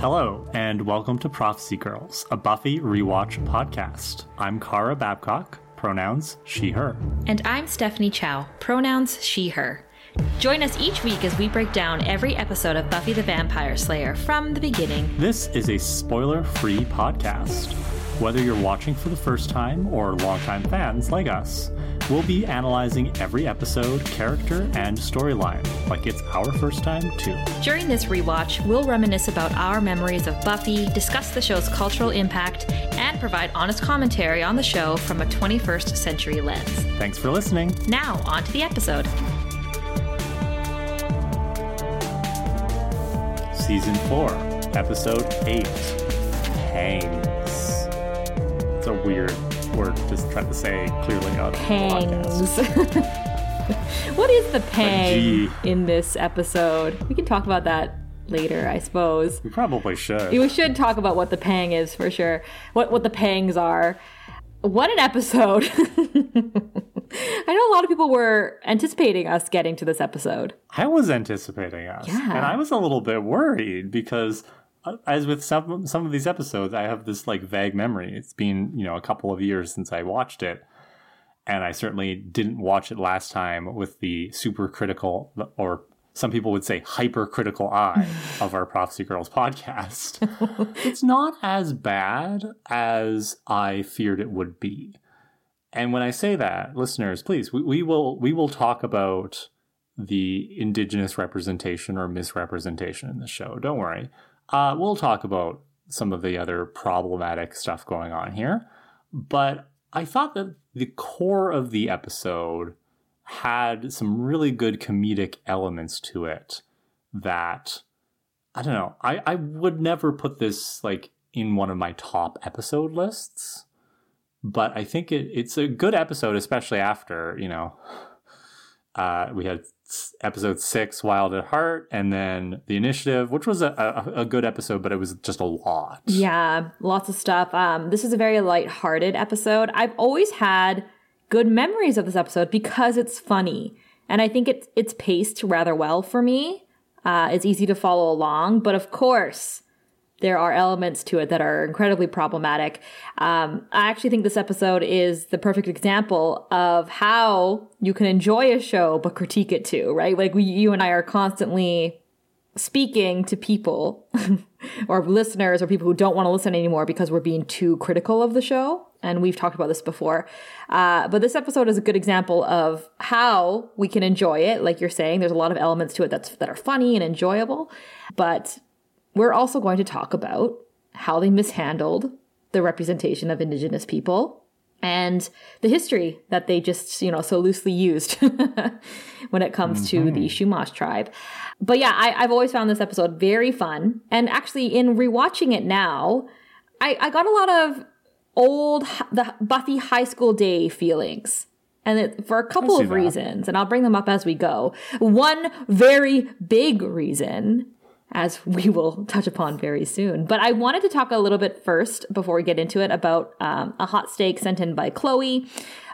Hello, and welcome to Prophecy Girls, a Buffy rewatch podcast. I'm Kara Babcock, pronouns she, her. And I'm Stephanie Chow, pronouns she, her. Join us each week as we break down every episode of Buffy the Vampire Slayer from the beginning. This is a spoiler free podcast. Whether you're watching for the first time or longtime fans like us, we'll be analyzing every episode, character, and storyline like it's our first time too. During this rewatch, we'll reminisce about our memories of Buffy, discuss the show's cultural impact, and provide honest commentary on the show from a 21st century lens. Thanks for listening. Now, on to the episode. Season 4, Episode 8 Pangs. It's a weird word to try to say clearly on Pangs. what is the pang in this episode? We can talk about that later, I suppose. We probably should. We should talk about what the pang is for sure. What what the pangs are. What an episode. I know a lot of people were anticipating us getting to this episode. I was anticipating us, Yeah. and I was a little bit worried because, as with some some of these episodes, I have this like vague memory. It's been you know a couple of years since I watched it, and I certainly didn't watch it last time with the super critical or some people would say hypercritical eye of our Prophecy Girls podcast. it's not as bad as I feared it would be. And when I say that, listeners, please, we, we will we will talk about the indigenous representation or misrepresentation in the show. Don't worry. Uh, we'll talk about some of the other problematic stuff going on here. But I thought that the core of the episode had some really good comedic elements to it that I don't know. I, I would never put this like in one of my top episode lists but I think it, it's a good episode, especially after you know uh, we had episode six, Wild at Heart, and then the Initiative, which was a, a, a good episode, but it was just a lot. Yeah, lots of stuff. Um, this is a very light-hearted episode. I've always had good memories of this episode because it's funny, and I think it's it's paced rather well for me. Uh, it's easy to follow along, but of course, there are elements to it that are incredibly problematic. Um, I actually think this episode is the perfect example of how you can enjoy a show but critique it too, right? Like we, you and I are constantly speaking to people or listeners or people who don't want to listen anymore because we're being too critical of the show. And we've talked about this before. Uh, but this episode is a good example of how we can enjoy it. Like you're saying, there's a lot of elements to it that's, that are funny and enjoyable. But we're also going to talk about how they mishandled the representation of Indigenous people and the history that they just, you know, so loosely used when it comes to the mm-hmm. Chumash tribe. But yeah, I, I've always found this episode very fun. And actually, in rewatching it now, I, I got a lot of old the Buffy high school day feelings. And it, for a couple of that. reasons, and I'll bring them up as we go. One very big reason as we will touch upon very soon. But I wanted to talk a little bit first before we get into it about um, a hot steak sent in by Chloe.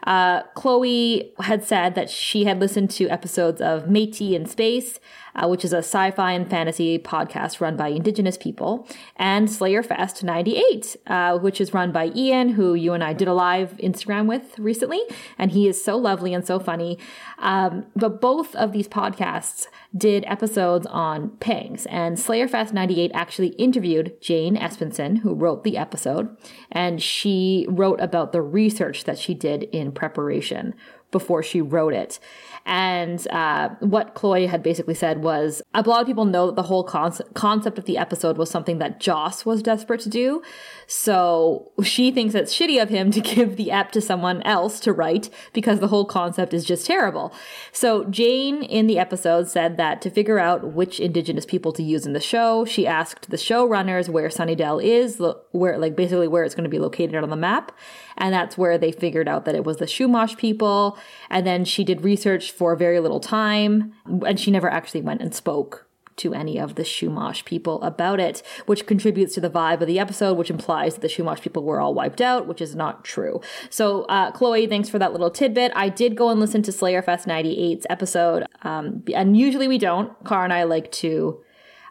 Uh, Chloe had said that she had listened to episodes of Métis in Space, uh, which is a sci-fi and fantasy podcast run by Indigenous people, and Slayer Fest 98, uh, which is run by Ian, who you and I did a live Instagram with recently, and he is so lovely and so funny. Um, but both of these podcasts did episodes on pangs, and Slayer Fest 98 actually interviewed Jane Espenson, who wrote the episode, and she wrote about the research that she did in preparation before she wrote it. And uh, what Chloe had basically said was a lot of people know that the whole concept, concept of the episode was something that Joss was desperate to do. So she thinks it's shitty of him to give the app to someone else to write because the whole concept is just terrible. So Jane in the episode said that to figure out which indigenous people to use in the show, she asked the showrunners where Sunnydale is, where like basically where it's going to be located on the map. And that's where they figured out that it was the Chumash people. And then she did research for very little time, and she never actually went and spoke to any of the Chumash people about it, which contributes to the vibe of the episode, which implies that the Chumash people were all wiped out, which is not true. So, uh, Chloe, thanks for that little tidbit. I did go and listen to Slayer Fest 98's episode, um, and usually we don't. Car and I like to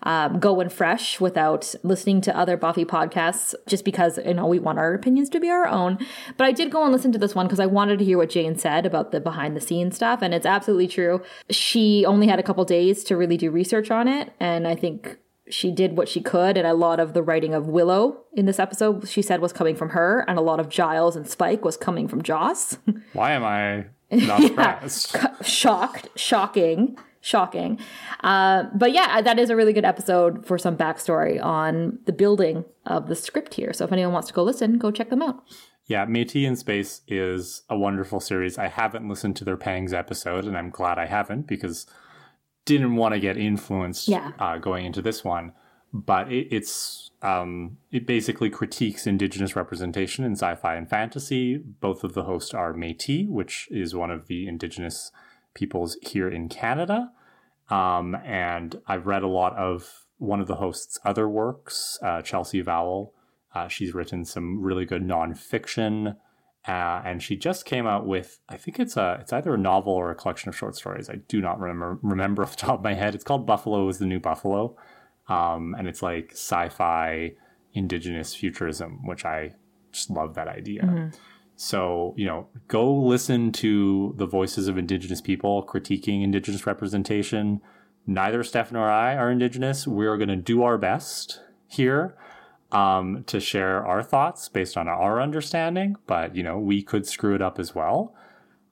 um, going fresh without listening to other Buffy podcasts, just because you know we want our opinions to be our own. But I did go and listen to this one because I wanted to hear what Jane said about the behind the scenes stuff, and it's absolutely true. She only had a couple days to really do research on it, and I think she did what she could, and a lot of the writing of Willow in this episode, she said, was coming from her, and a lot of Giles and Spike was coming from Joss. Why am I not surprised? Shocked, shocking, shocking. Uh, but yeah, that is a really good episode for some backstory on the building of the script here. So if anyone wants to go listen, go check them out. Yeah, Métis in Space is a wonderful series. I haven't listened to their Pangs episode, and I'm glad I haven't because didn't want to get influenced Yeah. uh, going into this one. But it, it's um, it basically critiques indigenous representation in sci-fi and fantasy. Both of the hosts are Métis, which is one of the indigenous peoples here in Canada. Um, and I've read a lot of one of the hosts' other works, uh, Chelsea Vowel. Uh, she's written some really good nonfiction, uh, and she just came out with I think it's a it's either a novel or a collection of short stories. I do not remember remember off the top of my head. It's called Buffalo is the New Buffalo, um, and it's like sci-fi indigenous futurism, which I just love that idea. So, you know, go listen to the voices of Indigenous people critiquing Indigenous representation. Neither Steph nor I are Indigenous. We're going to do our best here um, to share our thoughts based on our understanding, but, you know, we could screw it up as well.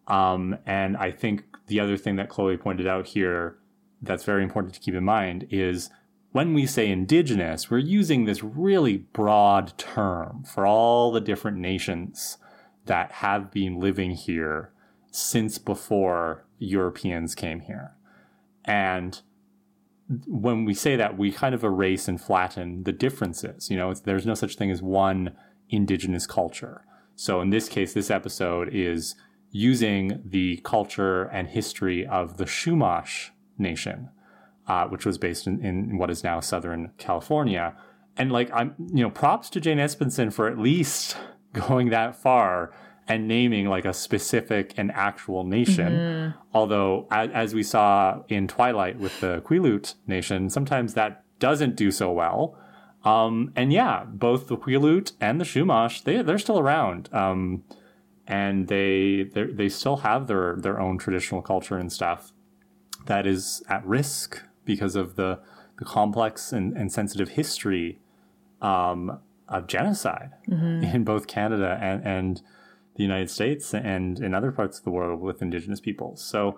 Um, and I think the other thing that Chloe pointed out here that's very important to keep in mind is when we say indigenous, we're using this really broad term for all the different nations that have been living here since before Europeans came here. And when we say that, we kind of erase and flatten the differences. You know, there's no such thing as one indigenous culture. So in this case, this episode is using the culture and history of the Chumash Nation, uh, which was based in, in what is now Southern California. And like I'm, you know, props to Jane Espenson for at least going that far and naming like a specific and actual nation. Although, as, we saw in Twilight with the Quileute Nation, sometimes that doesn't do so well. Um, and yeah, both the Quileute and the Chumash, they, they're still around. Um, and they they they still have their their own traditional culture and stuff that is at risk because of the the complex and, and sensitive history um, of genocide mm-hmm. in both Canada and, and the United States and in other parts of the world with Indigenous peoples. So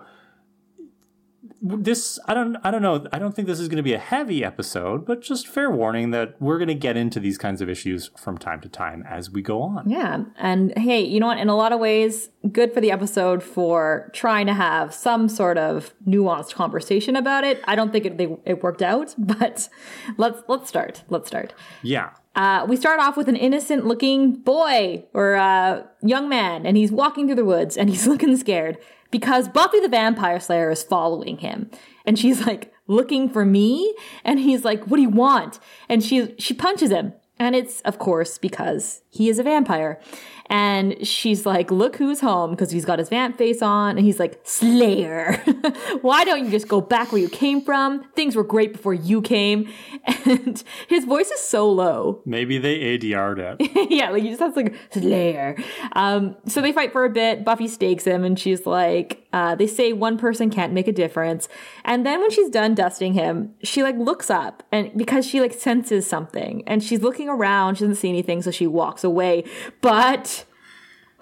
this I don't I don't know I don't think this is going to be a heavy episode, but just fair warning that we're going to get into these kinds of issues from time to time as we go on. Yeah. And hey, you know what? In a lot of ways, good for the episode for trying to have some sort of nuanced conversation about it. I don't think it, they, it worked out, but let's let's start. Let's start. Yeah. Uh, we start off with an innocent looking boy or uh, young man, and he's walking through the woods and he's looking scared because Buffy the Vampire Slayer is following him. And she's like, looking for me? And he's like, what do you want? And she, she punches him. And it's, of course, because he is a vampire. And she's like, look who's home, because he's got his vamp face on. And he's like, Slayer, why don't you just go back where you came from? Things were great before you came. And his voice is so low. Maybe they ADR'd it. yeah, like he just sounds like Slayer. Um, so they fight for a bit. Buffy stakes him, and she's like, uh, they say one person can't make a difference. And then when she's done dusting him, she like looks up, and because she like senses something, and she's looking around, she doesn't see anything, so she walks away. But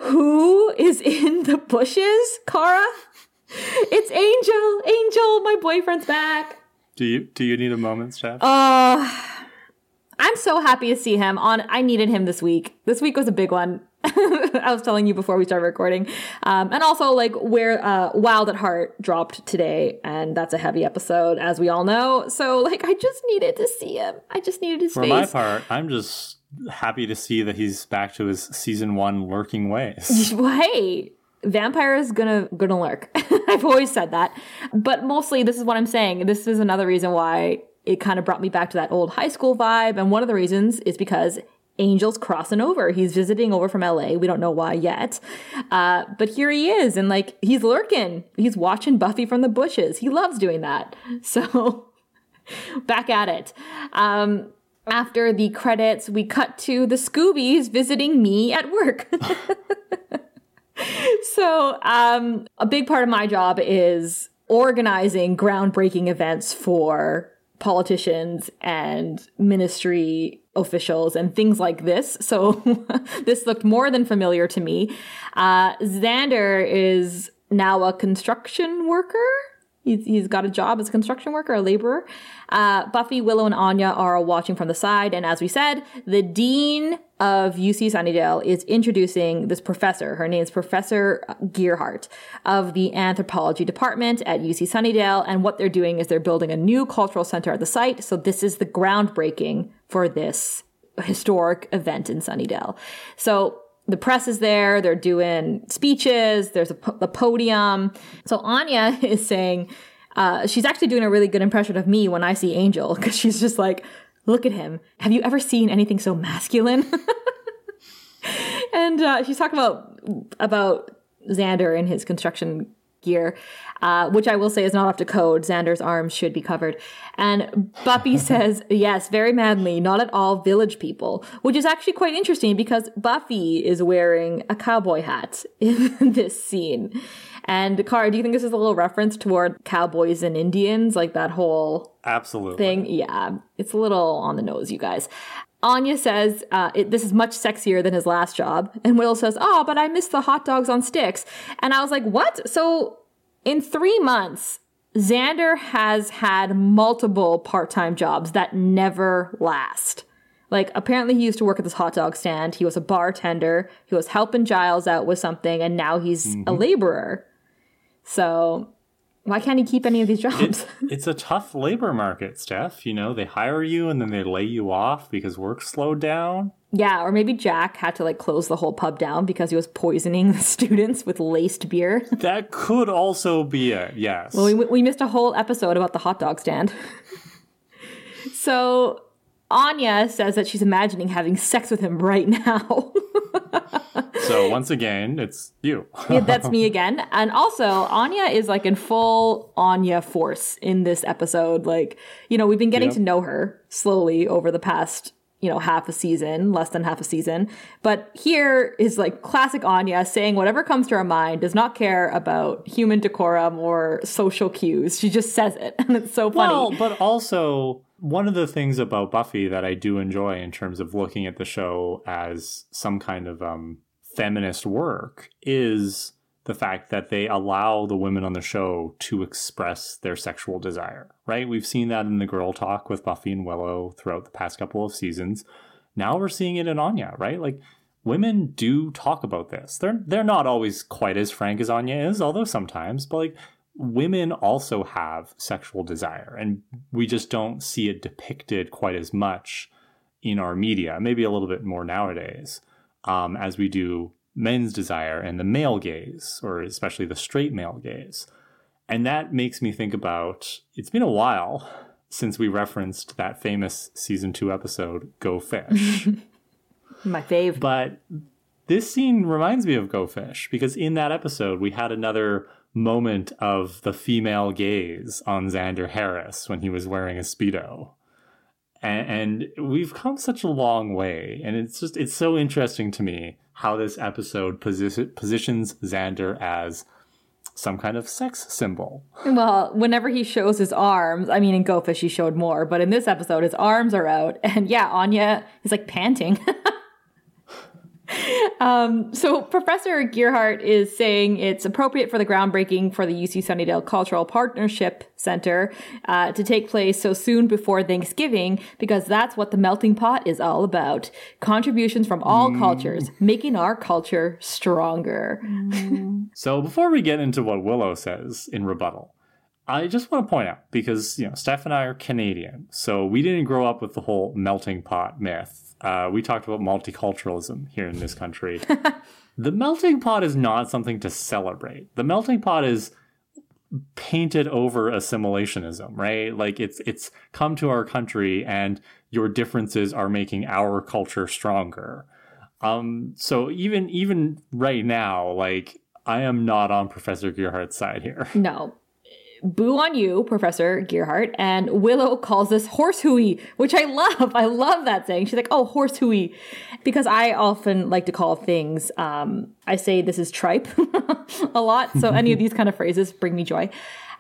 who is in the bushes, Kara? It's Angel. Angel, my boyfriend's back. Do you do you need a moment, Steph? I'm so happy to see him on. I needed him this week. This week was a big one. I was telling you before we started recording. Um, and also, like, where uh, Wild at Heart dropped today, and that's a heavy episode, as we all know. So, like, I just needed to see him. I just needed his For face. my part, I'm just happy to see that he's back to his season one lurking ways. hey, vampire is gonna gonna lurk. I've always said that, but mostly this is what I'm saying. This is another reason why it kind of brought me back to that old high school vibe, and one of the reasons is because. Angel's crossing over. He's visiting over from LA. We don't know why yet. Uh, but here he is, and like he's lurking. He's watching Buffy from the bushes. He loves doing that. So Back at it. Um, after the credits, we cut to the Scoobies visiting me at work. so, um, a big part of my job is organizing groundbreaking events for politicians and ministry officials and things like this. So this looked more than familiar to me. Uh, Xander is now a construction worker. He's, he's got a job as a construction worker, a laborer. Uh, Buffy, Willow, and Anya are watching from the side. And as we said, the dean of UC Sunnydale is introducing this professor. Her name is Professor Gearhart of the anthropology department at UC Sunnydale. And what they're doing is they're building a new cultural center at the site. So this is the groundbreaking for this historic event in Sunnydale. So the press is there. They're doing speeches. There's a, a podium. So Anya is saying, uh, she's actually doing a really good impression of me when I see Angel because she's just like, look at him. Have you ever seen anything so masculine? and uh, she's talking about about Xander and his construction gear, uh, which I will say is not up to code. Xander's arms should be covered. And Buffy says, yes, very madly, not at all village people, which is actually quite interesting because Buffy is wearing a cowboy hat in this scene. And Kara, do you think this is a little reference toward cowboys and Indians, like that whole absolutely thing? Yeah, it's a little on the nose, you guys. Anya says uh, it, this is much sexier than his last job, and Will says, "Oh, but I miss the hot dogs on sticks." And I was like, "What?" So in three months, Xander has had multiple part-time jobs that never last. Like apparently he used to work at this hot dog stand. He was a bartender. He was helping Giles out with something, and now he's mm-hmm. a laborer. So why can't he keep any of these jobs? It, it's a tough labor market, Steph. You know, they hire you and then they lay you off because work slowed down. Yeah, or maybe Jack had to like close the whole pub down because he was poisoning the students with laced beer. that could also be it, yes. Well, we, we missed a whole episode about the hot dog stand. so Anya says that she's imagining having sex with him right now. so once again, it's you. yeah, that's me again. And also, Anya is like in full Anya force in this episode. Like, you know, we've been getting yep. to know her slowly over the past you know, half a season, less than half a season. But here is like classic Anya saying whatever comes to her mind, does not care about human decorum or social cues. She just says it. And it's so funny. Well, but also one of the things about Buffy that I do enjoy in terms of looking at the show as some kind of um, feminist work is the fact that they allow the women on the show to express their sexual desire, right? We've seen that in the girl talk with Buffy and Willow throughout the past couple of seasons. Now we're seeing it in Anya, right? Like women do talk about this. They're they're not always quite as frank as Anya is, although sometimes, but like women also have sexual desire and we just don't see it depicted quite as much in our media, maybe a little bit more nowadays, um, as we do men's desire and the male gaze, or especially the straight male gaze. And that makes me think about it's been a while since we referenced that famous season two episode, Go Fish. My fave. But this scene reminds me of Go Fish because in that episode, we had another moment of the female gaze on Xander Harris when he was wearing a Speedo. And, and we've come such a long way. And it's just, it's so interesting to me how this episode posi- positions Xander as some kind of sex symbol. Well, whenever he shows his arms, I mean, in Go Fish he showed more, but in this episode, his arms are out, and yeah, Anya is like panting. Um, so Professor Gearhart is saying it's appropriate for the groundbreaking for the UC Sunnydale Cultural Partnership Center uh, to take place so soon before Thanksgiving because that's what the melting pot is all about. Contributions from all mm. cultures, making our culture stronger. Mm. so before we get into what Willow says in rebuttal, I just want to point out because you know Steph and I are Canadian, so we didn't grow up with the whole melting pot myth uh, we talked about multiculturalism here in this country. the melting pot is not something to celebrate. The melting pot is painted over assimilationism, right? Like it's it's come to our country and your differences are making our culture stronger. Um, so even even right now, like I am not on Professor Gearhart's side here. No, boo on you, Professor Gearhart. And Willow calls this horse hooey, which I love. I love that saying. She's like, oh, horse hooey. Because I often like to call things, um, I say this is tripe a lot. So any of these kind of phrases bring me joy.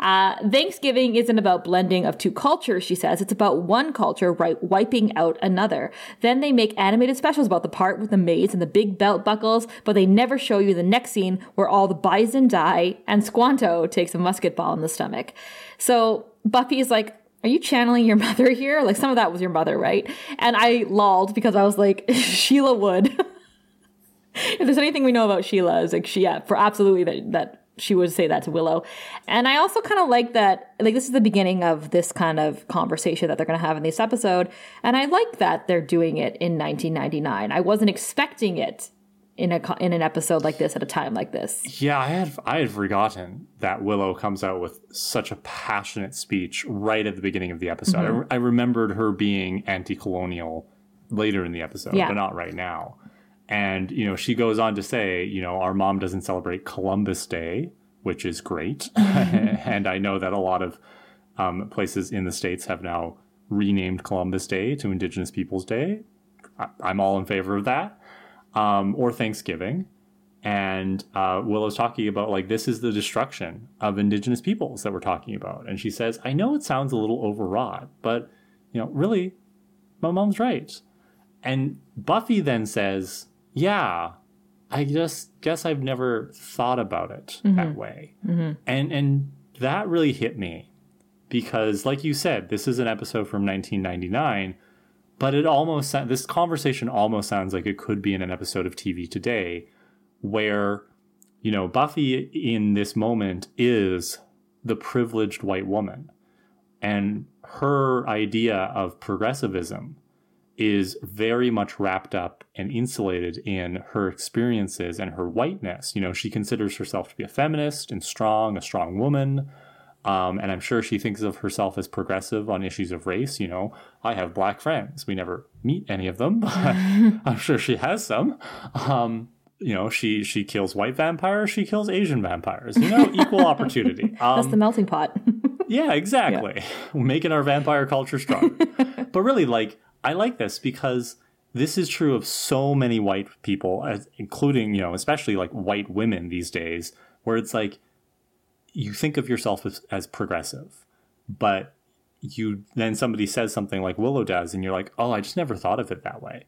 Uh, Thanksgiving isn't about blending of two cultures, she says. It's about one culture right, wiping out another. Then they make animated specials about the part with the maids and the big belt buckles, but they never show you the next scene where all the bison die and Squanto takes a musket ball in the stomach. So Buffy is like, are you channeling your mother here? Like some of that was your mother, right? And I lolled because I was like, Sheila would. if there's anything we know about Sheila, is like she, yeah, for absolutely that, that she would say that to Willow. And I also kind of like that, like, this is the beginning of this kind of conversation that they're going to have in this episode. And I like that they're doing it in 1999. I wasn't expecting it in a in an episode like this at a time like this. Yeah, I had I had forgotten that Willow comes out with such a passionate speech right at the beginning of the episode. Mm-hmm. I, I, remembered her being anti-colonial later in the episode, yeah. but not right now. And, you know, she goes on to say, you know, our mom doesn't celebrate Columbus Day, which is great. and I know that a lot of um, places in the States have now renamed Columbus Day to Indigenous Peoples Day. I- am all in favor of that. Um, or Thanksgiving. And uh, Willow's talking about, like, this is the destruction of Indigenous peoples that we're talking about. And she says, I know it sounds a little overwrought, but, you know, really, my mom's right. And Buffy then says, yeah, I just guess I've never thought about it mm-hmm. that way. Mm-hmm. And and that really hit me because like you said, this is an episode from 1999, but it almost this conversation almost sounds like it could be in an episode of TV today where you know, Buffy in this moment is the privileged white woman. And her idea of progressivism is very much wrapped up and insulated in her experiences and her whiteness. You know, she considers herself to be a feminist and strong, a strong woman. Um, and I'm sure she thinks of herself as progressive on issues of race. You know, I have black friends. We never meet any of them, but I'm sure she has some. Um, you know, she she kills white vampires, she kills Asian vampires. You know, equal opportunity. Um, That's the melting pot. yeah, exactly. Yeah. Making our vampire culture strong. but really, like, I like this because this is true of so many white people, including, you know, especially like white women these days, where it's like you think of yourself as, as progressive, but you then somebody says something like Willow does, and you're like, oh, I just never thought of it that way.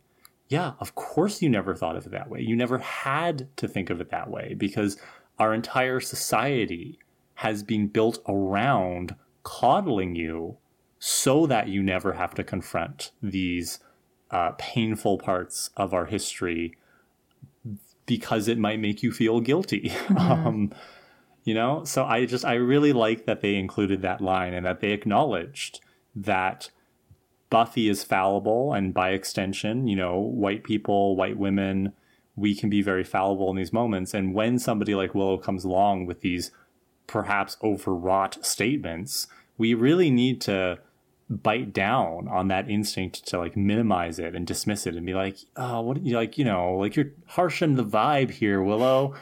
Yeah, of course you never thought of it that way. You never had to think of it that way because our entire society has been built around coddling you so that you never have to confront these uh, painful parts of our history because it might make you feel guilty. Mm-hmm. um, you know, so I just, I really like that they included that line and that they acknowledged that Buffy is fallible and by extension, you know, white people, white women, we can be very fallible in these moments. And when somebody like Willow comes along with these perhaps overwrought statements, we really need to bite down on that instinct to like minimize it and dismiss it and be like, oh, what you like, you know, like you're harshing the vibe here, Willow.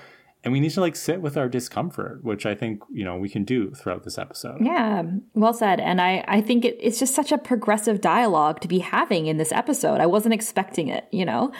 And we need to like sit with our discomfort, which I think, you know, we can do throughout this episode. Yeah, well said. And I, I think it, it's just such a progressive dialogue to be having in this episode. I wasn't expecting it, you know?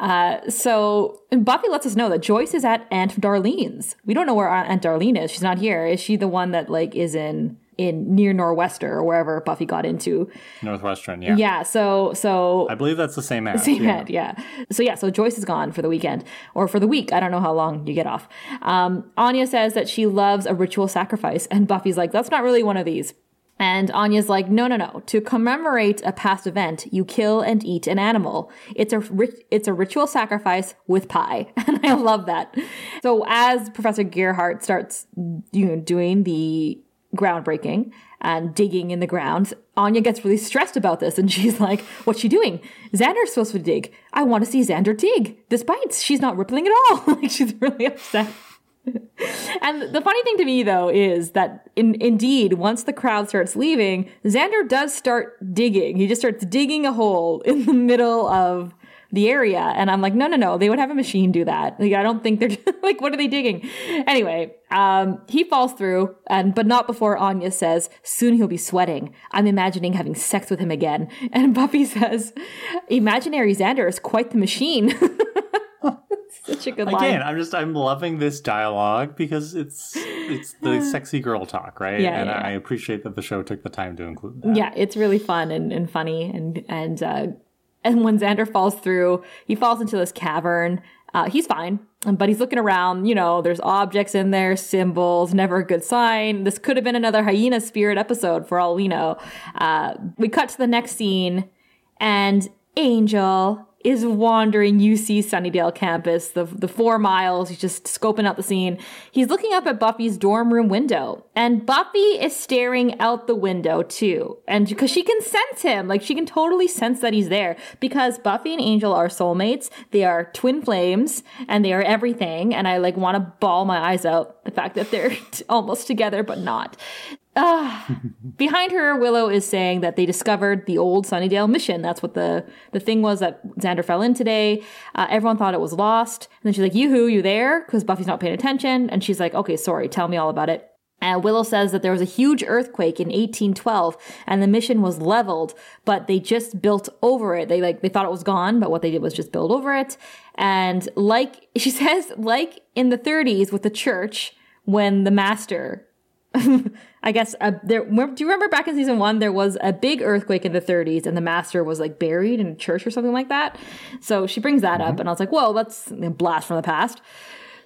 Uh, so Buffy lets us know that Joyce is at Aunt Darlene's. We don't know where Aunt Darlene is. She's not here. Is she the one that like is in in near Norwester or wherever Buffy got into. Northwestern, yeah. Yeah, so so I believe that's the same ad. Same yeah. ad, yeah. So yeah, so Joyce is gone for the weekend or for the week. I don't know how long you get off. Um, Anya says that she loves a ritual sacrifice, and Buffy's like, that's not really one of these. And Anya's like, no, no, no. To commemorate a past event, you kill and eat an animal. It's a rit- it's a ritual sacrifice with pie, and I love that. So as Professor Gearhart starts, you know, doing the groundbreaking and digging in the ground. Anya gets really stressed about this and she's like, What's she doing? Xander's supposed to dig. I want to see Xander dig. Bites. She's not rippling at all. like she's really upset. and the funny thing to me though is that in, indeed once the crowd starts leaving xander does start digging he just starts digging a hole in the middle of the area. And I'm like, no, no, no, they would have a machine do that. Like, I don't think they're like, what are they digging? Anyway, um, he falls through, and but not before Anya says, "Soon he'll be sweating." I'm imagining having sex with him again. And Buffy says, "Imaginary Xander is quite the machine." Such a good line. Again, I'm just I'm loving this dialogue because it's it's the sexy girl talk, right? Yeah, and yeah, I yeah. appreciate that the show took the time to include that. Yeah, it's really fun and, and funny and and uh, and when Xander falls through, he falls into this cavern. Uh, he's fine, but he's looking around. You know, there's objects in there, symbols. Never a good sign. This could have been another hyena spirit episode for all we know. Uh, we cut to the next scene, and Angel is wandering UC Sunnydale campus, the, the four miles. He's just scoping out the scene. He's looking up at Buffy's dorm room window, and Buffy is staring out the window too. And because she can sense him, like she can totally sense that he's there because Buffy and Angel are soulmates. They are twin flames and they are everything. And I like want to bawl my eyes out the fact that they're almost together, but not. Behind her, Willow is saying that they discovered the old Sunnydale mission. That's what the, the thing was that Xander fell in today. Uh, everyone thought it was lost. And then she's like, Yoo-hoo, you there? Because Buffy's not paying attention. And she's like, okay, sorry, tell me all about it. Uh, Willow says that there was a huge earthquake in 1812 and the mission was leveled, but they just built over it. They like, they thought it was gone, but what they did was just build over it. And like, she says, like in the 30s with the church, when the master I guess uh, there. Do you remember back in season one there was a big earthquake in the 30s and the master was like buried in a church or something like that. So she brings that up and I was like, whoa, that's a blast from the past.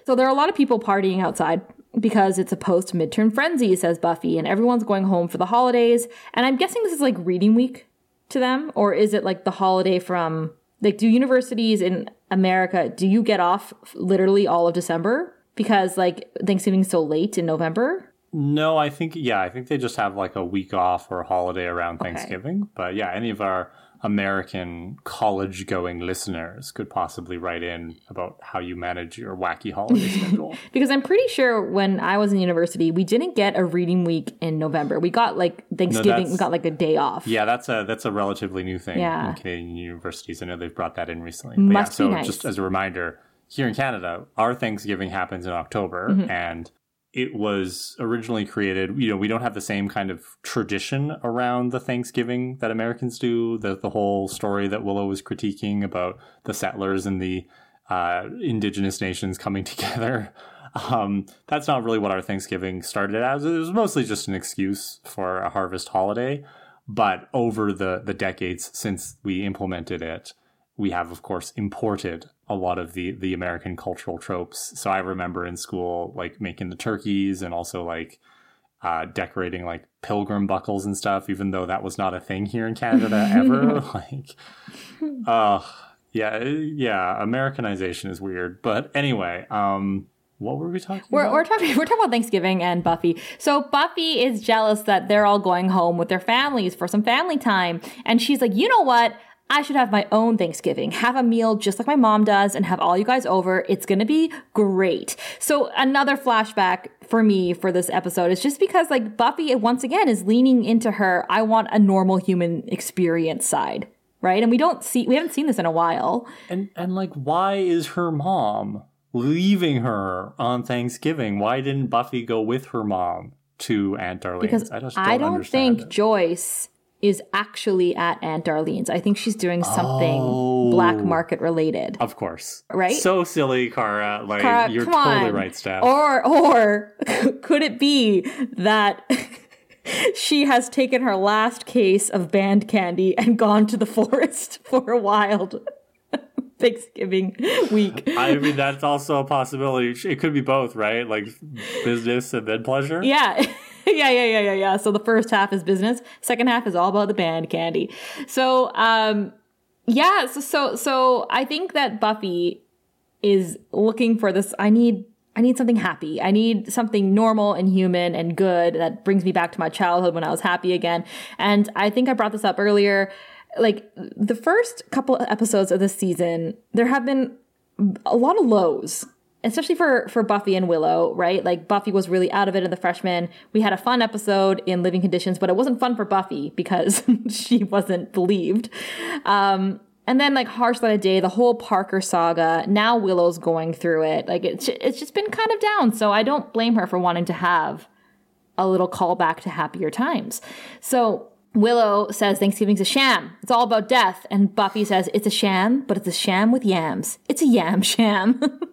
So there are a lot of people partying outside because it's a post midterm frenzy, says Buffy, and everyone's going home for the holidays. And I'm guessing this is like reading week to them, or is it like the holiday from like do universities in America do you get off literally all of December because like Thanksgiving's so late in November? No, I think yeah, I think they just have like a week off or a holiday around Thanksgiving. But yeah, any of our American college going listeners could possibly write in about how you manage your wacky holiday schedule. Because I'm pretty sure when I was in university, we didn't get a reading week in November. We got like Thanksgiving, we got like a day off. Yeah, that's a that's a relatively new thing Yeah. in Canadian universities. I know they've brought that in recently. But Must be yeah, so nice. just as a reminder, here in Canada, our Thanksgiving happens in October Mm-hmm. and it was originally created, you know, we don't have the same kind of tradition around the Thanksgiving that Americans do. The the whole story that Willow was critiquing about the settlers and the uh, indigenous nations coming together. Um, that's not really what our Thanksgiving started as. It was mostly just an excuse for a harvest holiday. But over the, the decades since we implemented it, we have, of course, imported a lot of the, the American cultural tropes. So I remember in school, like making the turkeys and also like uh, decorating like pilgrim buckles and stuff, even though that was not a thing here in Canada ever. like, uh, yeah, yeah, Americanization is weird. But anyway, um, what were we talking We're, about? we're talking we're talking about Thanksgiving and Buffy. So Buffy is jealous that they're all going home with their families for some family time, and she's like, you know what? I should have my own Thanksgiving, have a meal just like my mom does, and have all you guys over. It's gonna be great. So another flashback for me for this episode is just because like Buffy once again is leaning into her I want a normal human experience side. Right? And we don't see we haven't seen this in a while. And and like, why is her mom leaving her on Thanksgiving? Why didn't Buffy go with her mom to Aunt Darlene's? because I just don't, don't think it. Joyce is actually at Aunt Darlene's. I think she's doing something Oh. black market related. Of course, Right? So silly, Kara. Like Kara, you're come totally on. right, Steph. Or or could it be that she has taken her last case of band candy and gone to the forest for a wild Thanksgiving week? I mean, that's also a possibility. It could be both, right? Like business and then pleasure. Yeah. yeah, yeah, yeah, yeah, yeah. So the first half is business, second half is all about the band candy. So, um, yeah, so, so, so I think that Buffy is looking for this. I need, I need something happy. I need something normal and human and good that brings me back to my childhood when I was happy again. And I think I brought this up earlier. Like the first couple episodes of this season, there have been a lot of lows especially for for Buffy and Willow, right? Like Buffy was really out of it in the freshman. We had a fun episode in Living Conditions, but it wasn't fun for Buffy because she wasn't believed. Um, And then like Harsh Light of Day, the whole Parker saga. Now Willow's going through it. Like it's it's just been kind of down. So I don't blame her for wanting to have a little callback to happier times. So Willow says Thanksgiving's a sham. It's all about death. And Buffy says it's a sham, but it's a sham with yams. It's a yam sham.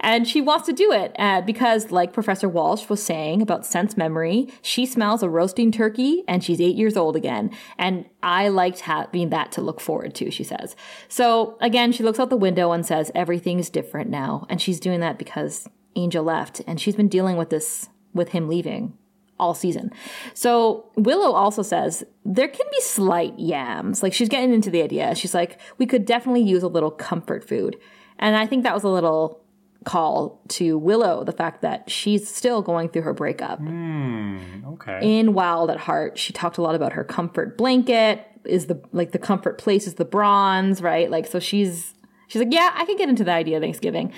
and she wants to do it uh, because, like Professor Walsh was saying about sense memory, she smells a roasting turkey and she's eight years old again. And I liked having that to look forward to, she says. So again, she looks out the window and says, Everything's different now. And she's doing that because Angel left and she's been dealing with this, with him leaving all season. So Willow also says there can be slight yams. Like she's getting into the idea. She's like, we could definitely use a little comfort food. And I think that was a little call to Willow, the fact that she's still going through her breakup. Mm, okay. In Wild at Heart, she talked a lot about her comfort blanket, is the like the comfort place is the bronze, right? Like so she's she's like, Yeah, I can get into the idea of Thanksgiving.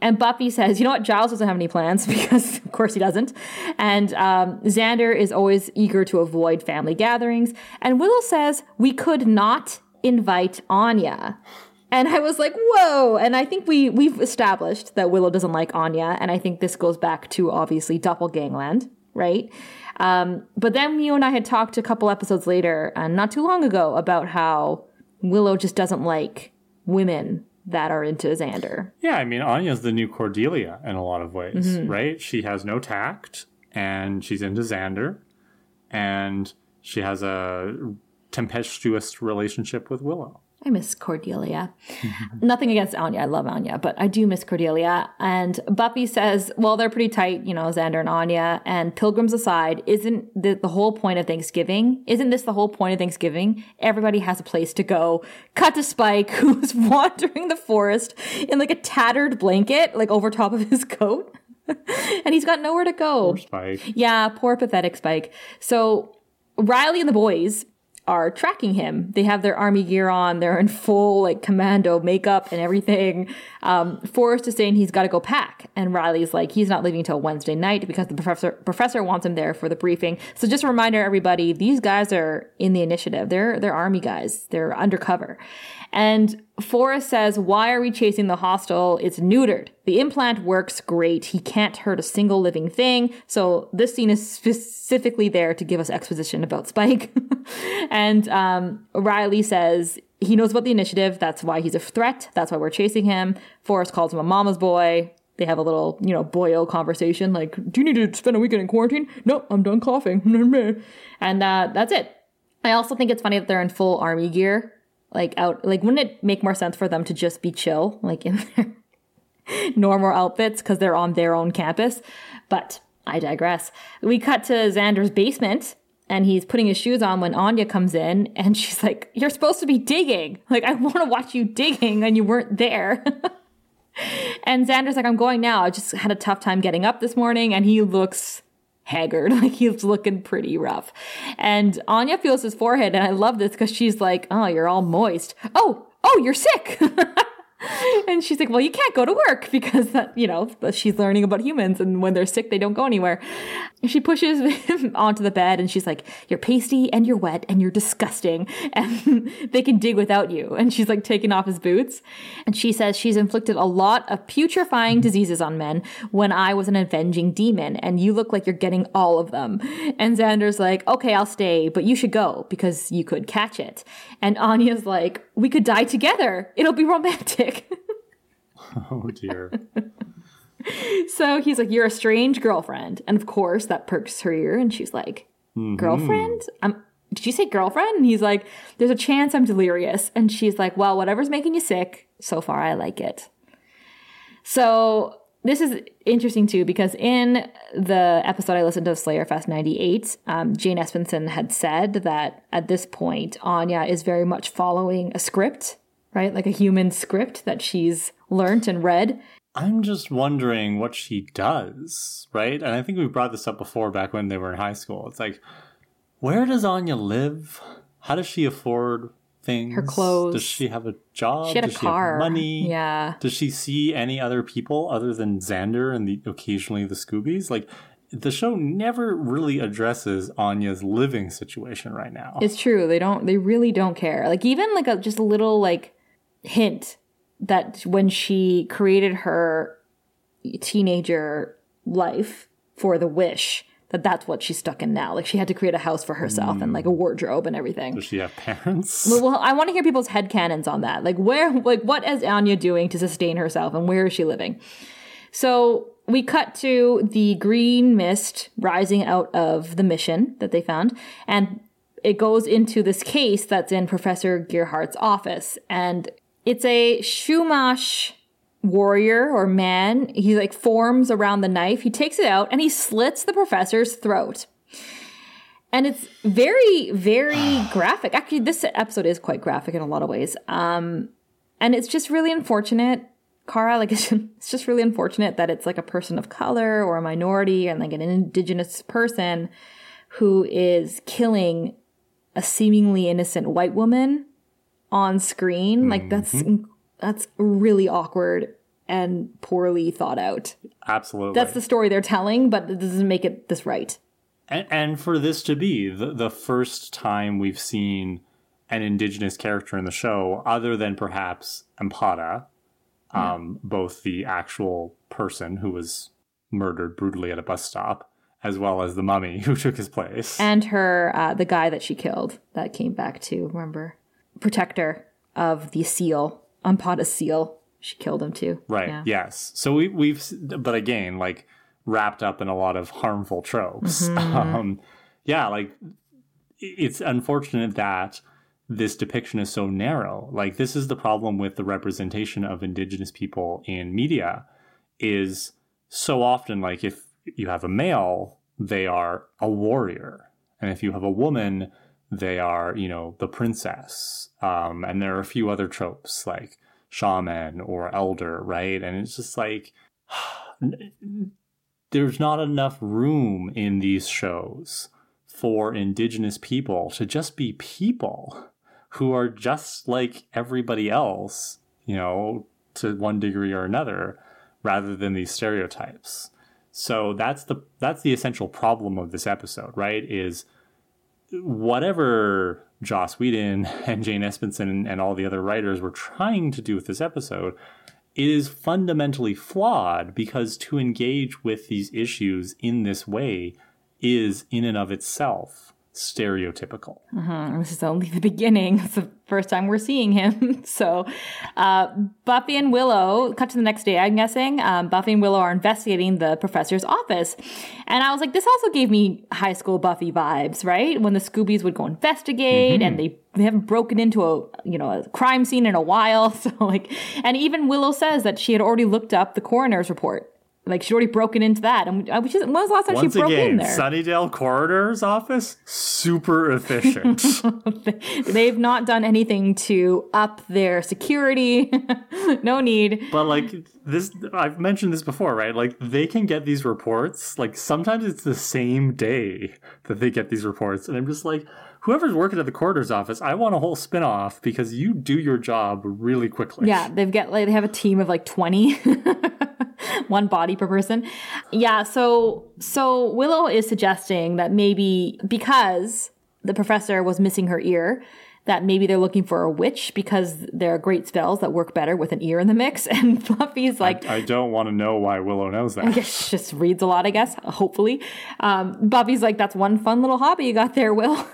And Buffy says, you know what, Giles doesn't have any plans because, of course, he doesn't. And um, Xander is always eager to avoid family gatherings. And Willow says, we could not invite Anya. And I was like, whoa. And I think we, we've established that Willow doesn't like Anya. And I think this goes back to obviously Doppelgangland, right? Um, but then you and I had talked a couple episodes later, and not too long ago, about how Willow just doesn't like women that are into Xander. Yeah, I mean, Anya's the new Cordelia in a lot of ways, mm-hmm. right? She has no tact and she's into Xander and she has a tempestuous relationship with Willow. I miss Cordelia. Nothing against Anya. I love Anya, but I do miss Cordelia. And Buffy says, well, they're pretty tight, you know, Xander and Anya. And pilgrims aside, isn't the, the whole point of Thanksgiving? Isn't this the whole point of Thanksgiving? Everybody has a place to go. Cut to Spike, who's wandering the forest in like a tattered blanket, like over top of his coat. and he's got nowhere to go. Poor Spike. Yeah, poor pathetic Spike. So Riley and the boys are tracking him. They have their army gear on. They're in full like commando makeup and everything. Um, Forrest is saying he's got to go pack, and Riley's like he's not leaving until Wednesday night because the professor professor wants him there for the briefing. So just a reminder, everybody, these guys are in the initiative. They're they're army guys. They're undercover, and Forrest says, Why are we chasing the hostile? It's neutered. The implant works great. He can't hurt a single living thing. So this scene is specifically there to give us exposition about Spike. and um, Riley says, he knows about the initiative. That's why he's a threat. That's why we're chasing him. Forrest calls him a mama's boy. They have a little, you know, boyo conversation like, Do you need to spend a weekend in quarantine? No, I'm done coughing. and uh, that's it. I also think it's funny that they're in full army gear like out like wouldn't it make more sense for them to just be chill like in their normal outfits because they're on their own campus? But i digress. We cut to xander's basement and he's putting his shoes on when anya comes in and she's like you're supposed to be digging. Like i want to watch you digging and you weren't there. And xander's like i'm going now. I just had a tough time getting up this morning and he looks haggard. Like he's looking pretty rough. And Anya feels his forehead, and I love this because she's like, Oh, you're all moist. Oh, oh, you're sick. and she's like, well, you can't go to work because that, you know, she's learning about humans and when they're sick, they don't go anywhere. She pushes him onto the bed and she's like, you're pasty and you're wet and you're disgusting and they can dig without you. And she's like taking off his boots. And she says she's inflicted a lot of putrefying diseases on men when I was an avenging demon and you look like you're getting all of them. And Xander's like, okay, I'll stay, but you should go because you could catch it. And Anya's like, we could die together. It'll be romantic. oh dear. So he's like, You're a strange girlfriend. And of course, that perks her ear. And she's like, mm-hmm. Girlfriend? I'm, did you say girlfriend? And he's like, There's a chance I'm delirious. And she's like, Well, whatever's making you sick, so far I like it. So this is interesting too because in the episode I listened to Slayer Fest 98, um, Jane Espenson had said that at this point, Anya is very much following a script, right? Like a human script that she's learnt and read. I'm just wondering what she does, right? And I think we brought this up before back when they were in high school. It's like, where does Anya live? How does she afford things? Her clothes. Does she have a job? She had Does a car. money? Yeah. Does she see any other people other than Xander and the occasionally the Scoobies? Like, the show never really addresses Anya's living situation right now. It's true. They don't. They really don't care. Like even like a just a little like hint that when she created her teenager life for the wish that that's what she's stuck in now. Like she had to create a house for herself and like a wardrobe and everything. Does she have parents? Well, well, I want to hear people's headcanons on that. Like where like what is Anya doing to sustain herself and where is she living? So we cut to the green mist rising out of the mission that they found and it goes into this case that's in Professor Gearhart's office and it's a Chumash warrior or man. He like forms around the knife. He takes it out and he slits the professor's throat. And it's very, very graphic. Actually, this episode is quite graphic in a lot of ways. Um, and it's just really unfortunate, Kara. Like it's, it's just really unfortunate that it's like a person of color or a minority and like an indigenous person who is killing a seemingly innocent white woman on screen. Like that's that's really awkward and poorly thought out. Absolutely. That's the story they're telling, but it doesn't make it this right. and, and for this to be the, the first time we've seen an indigenous character in the show, other than perhaps Ampata, um, both the actual person who was murdered brutally at a bus stop, as well as the mummy who took his place. And her, uh, the guy that she killed, that came back to remember, protector of the seal, Ampata's seal. She killed him too. Right. Yeah. Yes. So we, we've, but again, like wrapped up in a lot of harmful tropes. Um, yeah, like it's unfortunate that this depiction is so narrow. Like this is the problem with the representation of indigenous people in media is so often like if you have a male, they are a warrior. And if you have a woman, they are, you know, the princess. Um, and there are a few other tropes like shaman or elder, right? And it's just like there's not enough room in these shows for indigenous people to just be people who are just like everybody else, you know, to one degree or another, rather than these stereotypes. So that's the that's the essential problem of this episode, right? Is whatever Joss Whedon and Jane Espenson and all the other writers were trying to do with this episode, is fundamentally flawed because to engage with these issues in this way is in and of itself stereotypical. And this is only the beginning. It's the first time we're seeing him. so, uh, Buffy and Willow, cut to the next day, I'm guessing. Um, Buffy and Willow are investigating the professor's office. And I was like, this also gave me high school Buffy vibes, right? When the Scoobies would go investigate and they, they haven't broken into a, you know, a crime scene in a while. So like, and even Willow says that she had already looked up the coroner's report. Like she'd already broken into that. And uh, which is, when was the last time Once she broke in again, there? Sunnydale Corridor's Office, super efficient. They've not done anything to up their security. no need. but like this, I've mentioned this before, right? Like they can get these reports. Like sometimes it's the same day that they get these reports, and I'm just like, whoever's working at the coroner's office, I want a whole spin-off because you do your job really quickly. Yeah, they've got like they have a team of like 20. One body per person. Yeah, so so Willow is suggesting that maybe because the professor was missing her ear, that maybe they're looking for a witch because there are great spells that work better with an ear in the mix. And Fluffy's like, I don't want to know why Willow knows that. I guess she just reads a lot, I guess, hopefully. Um, Buffy's like, that's one fun little hobby you got there, Will.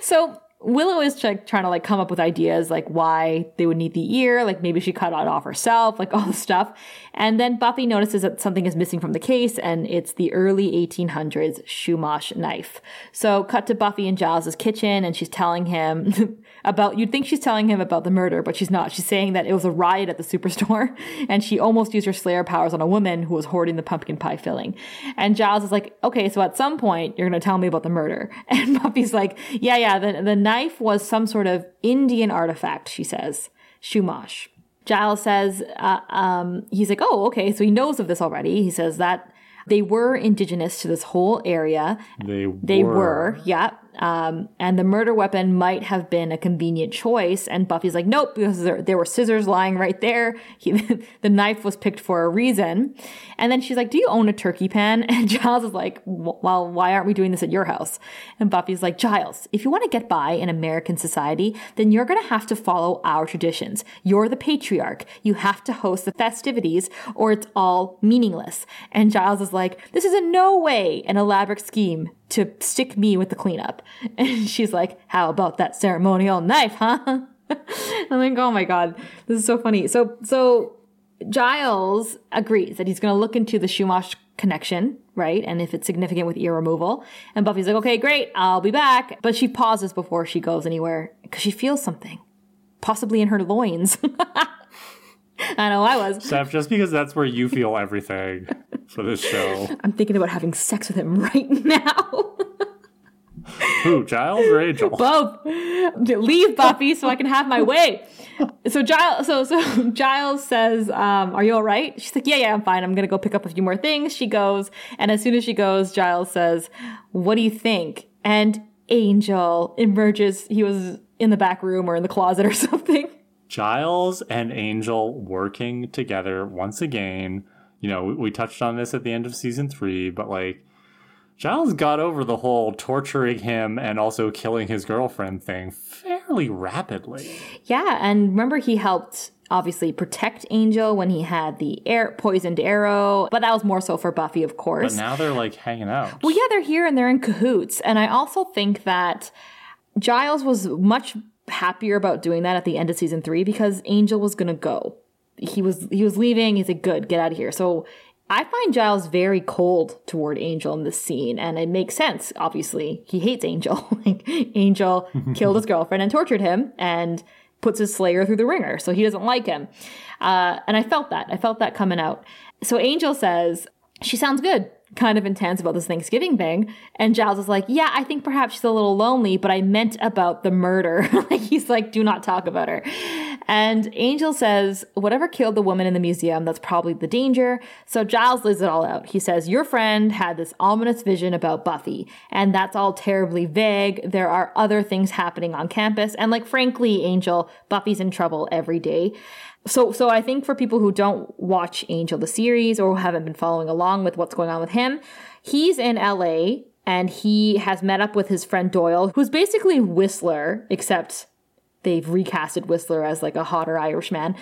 so Willow is try- trying to like come up with ideas like why they would need the ear, like maybe she cut it off herself, like all the stuff. And then Buffy notices that something is missing from the case, and it's the early 1800s Chumash knife. So cut to Buffy in Giles's kitchen, and she's telling him about. You'd think she's telling him about the murder, but she's not. She's saying that it was a riot at the superstore, and she almost used her Slayer powers on a woman who was hoarding the pumpkin pie filling. And Giles is like, "Okay, so at some point you're going to tell me about the murder." And Buffy's like, "Yeah, yeah. The the knife was some sort of Indian artifact." She says, "Chumash." Giles says, uh, um, he's like, oh, okay, so he knows of this already. He says that they were indigenous to this whole area. They They were. were, yeah. Um, and the murder weapon might have been a convenient choice. And Buffy's like, nope, because there, there were scissors lying right there. He, the knife was picked for a reason. And then she's like, do you own a turkey pan? And Giles is like, well, why aren't we doing this at your house? And Buffy's like, Giles, if you want to get by in American society, then you're going to have to follow our traditions. You're the patriarch. You have to host the festivities or it's all meaningless. And Giles is like, this is in no way an elaborate scheme to stick me with the cleanup. And she's like, how about that ceremonial knife, huh? I'm like, oh my God, this is so funny. So, so Giles agrees that he's going to look into the Chumash connection, right? And if it's significant with ear removal. And Buffy's like, okay, great, I'll be back. But she pauses before she goes anywhere because she feels something, possibly in her loins. I know I was. Steph, just because that's where you feel everything for this show. I'm thinking about having sex with him right now. Who, Giles or Angel? Both. Leave Buffy so I can have my way. So Giles, so so Giles says, um, "Are you all right?" She's like, "Yeah, yeah, I'm fine. I'm gonna go pick up a few more things." She goes, and as soon as she goes, Giles says, "What do you think?" And Angel emerges. He was in the back room or in the closet or something. Giles and Angel working together once again. You know, we, we touched on this at the end of season three, but like Giles got over the whole torturing him and also killing his girlfriend thing fairly rapidly. Yeah, and remember he helped obviously protect Angel when he had the air poisoned arrow, but that was more so for Buffy, of course. But now they're like hanging out. Well, yeah, they're here and they're in cahoots, and I also think that Giles was much happier about doing that at the end of season three because Angel was gonna go. He was he was leaving. He's like, "Good, get out of here." So I find Giles very cold toward Angel in this scene, and it makes sense. Obviously, he hates Angel. like Angel killed his girlfriend and tortured him, and puts his Slayer through the ringer, so he doesn't like him. Uh, and I felt that. I felt that coming out. So Angel says she sounds good kind of intense about this Thanksgiving thing. And Giles is like, yeah, I think perhaps she's a little lonely, but I meant about the murder. like he's like, do not talk about her. And Angel says, whatever killed the woman in the museum, that's probably the danger. So Giles lays it all out. He says, your friend had this ominous vision about Buffy, and that's all terribly vague. There are other things happening on campus. And like, frankly, Angel, Buffy's in trouble every day so so I think for people who don't watch Angel the series or haven't been following along with what's going on with him, he's in LA and he has met up with his friend Doyle, who's basically Whistler, except they've recasted Whistler as like a hotter Irishman.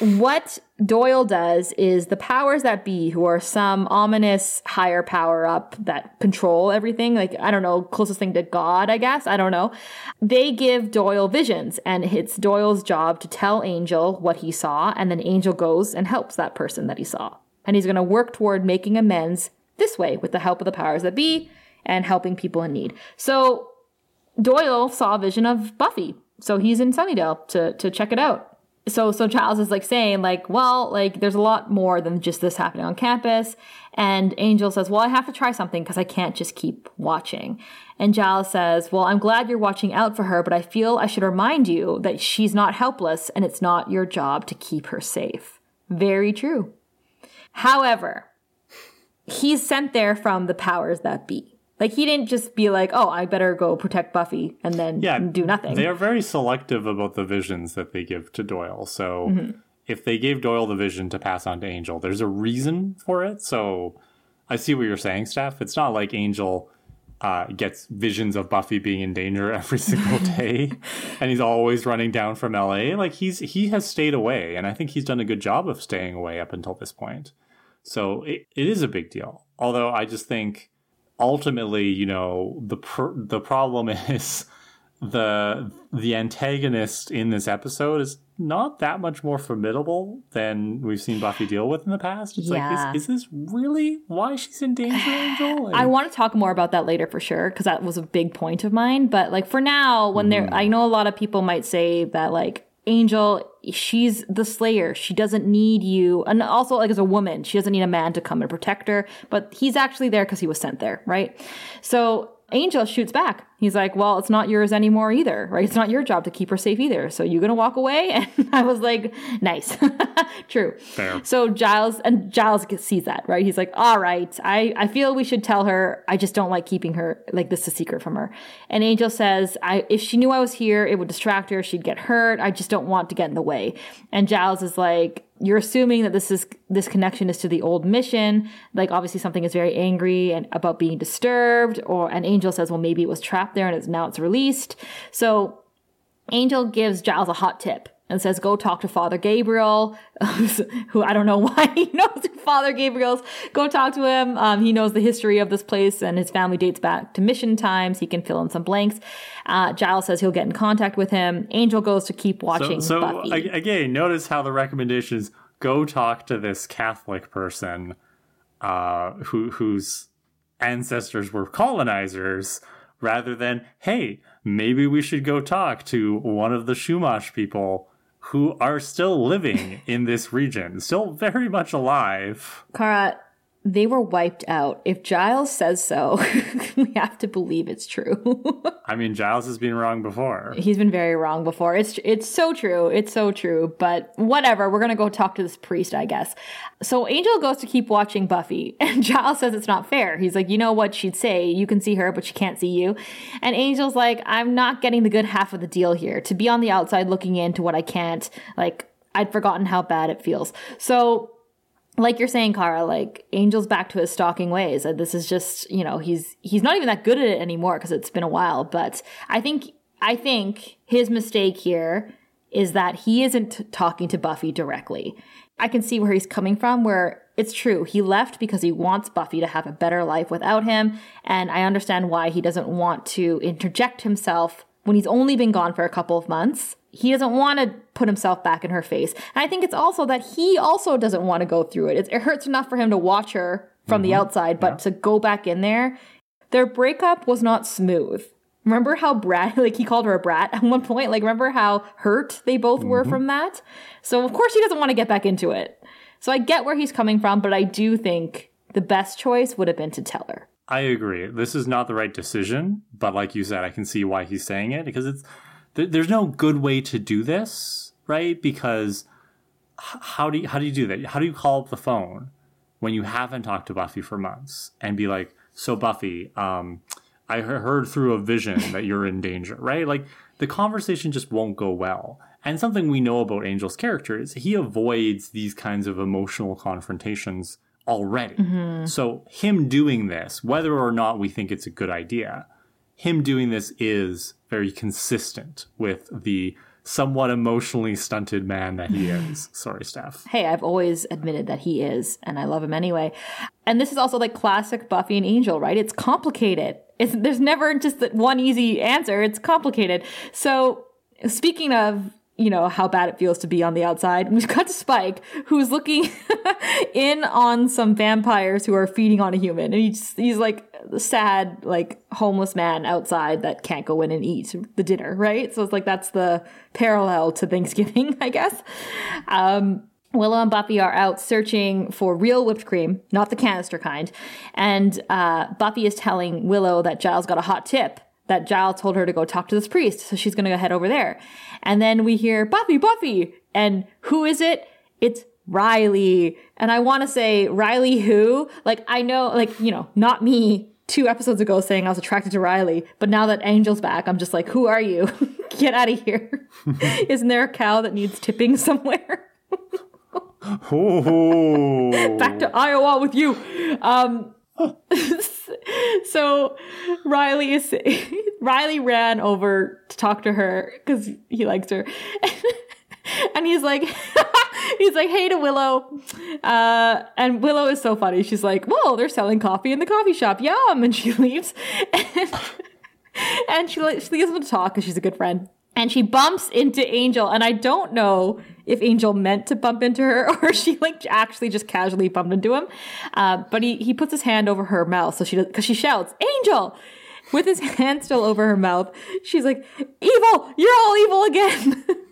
What Doyle does is the powers that be, who are some ominous higher power up that control everything, like, I don't know, closest thing to God, I guess, I don't know. They give Doyle visions, and it's Doyle's job to tell Angel what he saw, and then Angel goes and helps that person that he saw. And he's going to work toward making amends this way with the help of the powers that be and helping people in need. So Doyle saw a vision of Buffy so he's in Sunnydale to to check it out. So so Giles is like saying like, well, like there's a lot more than just this happening on campus. And Angel says, well, I have to try something because I can't just keep watching. And Giles says, well, I'm glad you're watching out for her, but I feel I should remind you that she's not helpless and it's not your job to keep her safe. Very true. However, he's sent there from the powers that be. Like he didn't just be like, "Oh, I better go protect Buffy," and then yeah, do nothing. They are very selective about the visions that they give to Doyle. So mm-hmm. if they gave Doyle the vision to pass on to Angel, there's a reason for it. So I see what you're saying, Steph. It's not like Angel uh, gets visions of Buffy being in danger every single day, and he's always running down from LA. Like he's he has stayed away, and I think he's done a good job of staying away up until this point. So it, it is a big deal. Although I just think ultimately, you know, the pr- the problem is the the antagonist in this episode is not that much more formidable than we've seen Buffy deal with in the past. It's yeah. like, is, is, this really why she's in danger, Angel? I want to talk more about that later for sure, because that was a big point of mine. But like for now, when mm. there, I know a lot of people might say that like Angel, she's the slayer. She doesn't need you. And also, like, as a woman, she doesn't need a man to come and protect her. But he's actually there because he was sent there, right? So Angel shoots back. He's like, well, it's not yours anymore either, right? It's not your job to keep her safe either. So you're gonna walk away? And I was like, nice, true. Fair. So Giles and Giles sees that, right? He's like, all right, I I feel we should tell her. I just don't like keeping her like this a secret from her. And Angel says, I if she knew I was here, it would distract her. She'd get hurt. I just don't want to get in the way. And Giles is like, you're assuming that this is this connection is to the old mission like obviously something is very angry and about being disturbed or an angel says well maybe it was trapped there and it's now it's released. So angel gives giles a hot tip and says go talk to father gabriel. Who i don't know why he knows who father gabriel's. Go talk to him. Um, he knows the history of this place and his family dates back to mission times. He can fill in some blanks. Uh, giles says he'll get in contact with him. Angel goes to keep watching So, so buffy again, notice how the recommendation is go talk to this Catholic person uh, who whose ancestors were colonizers, rather than hey, maybe we should go talk to one of the Chumash people who are still living in this region, still very much alive. Kara, they were wiped out. If Giles says so, we have to believe it's true. I mean, Giles has been wrong before. He's been very wrong before. It's it's so true. It's so true. But whatever. We're gonna go talk to this priest, I guess. So Angel goes to keep watching Buffy, and Giles says it's not fair. He's like, you know what she'd say? You can see her, but she can't see you. And Angel's like, I'm not getting the good half of the deal here. To be on the outside looking into what I can't, like, I'd forgotten how bad it feels. So like you're saying, Kara, like Angel's back to his stalking ways. And this is just, you know, he's he's not even that good at it anymore because it's been a while. But I think I think his mistake here is that he isn't talking to Buffy directly. I can see where he's coming from, where it's true. He left because he wants Buffy to have a better life without him. And I understand why he doesn't want to interject himself when he's only been gone for a couple of months. He doesn't want to put himself back in her face. And I think it's also that he also doesn't want to go through it. It's, it hurts enough for him to watch her from the mm-hmm. outside, but to go back in there, their breakup was not smooth. Remember how brat, like he called her a brat at one point? Like, remember how hurt they both were mm-hmm. from that? So, of course, he doesn't want to get back into it. So, I get where he's coming from, but I do think the best choice would have been to tell her. I agree. This is not the right decision, but like you said, I can see why he's saying it because it's th- there's no good way to do this, right? Because h- how do you, how do you do that? How do you call up the phone when you haven't talked to Buffy for months and be like, "So Buffy, um, I heard through a vision that you're in danger," right? Like the conversation just won't go well. And something we know about Angel's character is he avoids these kinds of emotional confrontations already. Mm-hmm. So him doing this, whether or not we think it's a good idea, him doing this is very consistent with the somewhat emotionally stunted man that he is. Sorry, Steph. hey, I've always admitted that he is, and I love him anyway. And this is also like classic Buffy and Angel, right? It's complicated. It's, there's never just one easy answer. It's complicated. So, speaking of, you know, how bad it feels to be on the outside, we've got Spike, who's looking in on some vampires who are feeding on a human. And he's, he's like the sad, like homeless man outside that can't go in and eat the dinner, right? So it's like that's the parallel to Thanksgiving, I guess. Um, Willow and Buffy are out searching for real whipped cream, not the canister kind. And uh, Buffy is telling Willow that Giles got a hot tip, that Giles told her to go talk to this priest. So she's going to go head over there. And then we hear, Buffy, Buffy. And who is it? It's Riley. And I want to say, Riley who? Like, I know, like, you know, not me two episodes ago saying I was attracted to Riley, but now that Angel's back, I'm just like, who are you? Get out of here. Isn't there a cow that needs tipping somewhere? Back to Iowa with you. Um, so Riley is Riley ran over to talk to her because he likes her, and he's like, he's like, hey to Willow, uh, and Willow is so funny. She's like, whoa, they're selling coffee in the coffee shop, yum, and she leaves, and, and she she leaves them to talk because she's a good friend. And she bumps into Angel, and I don't know if Angel meant to bump into her or she like actually just casually bumped into him. Uh, but he he puts his hand over her mouth, so she because she shouts, "Angel!" with his hand still over her mouth. She's like, "Evil! You're all evil again!"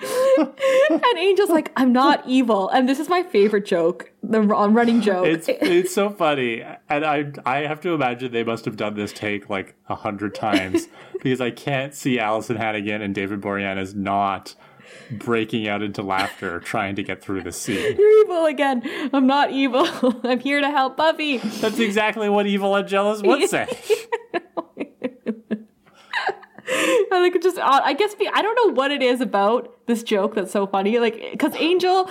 and Angel's like, I'm not evil. And this is my favorite joke, the running joke. It's it's so funny, and I I have to imagine they must have done this take like a hundred times because I can't see Alyson Hannigan and David Boreanaz not breaking out into laughter trying to get through the scene. You're evil again. I'm not evil. I'm here to help Buffy. That's exactly what evil Angelus would say. I like just uh, I guess I don't know what it is about this joke that's so funny. Like because Angel,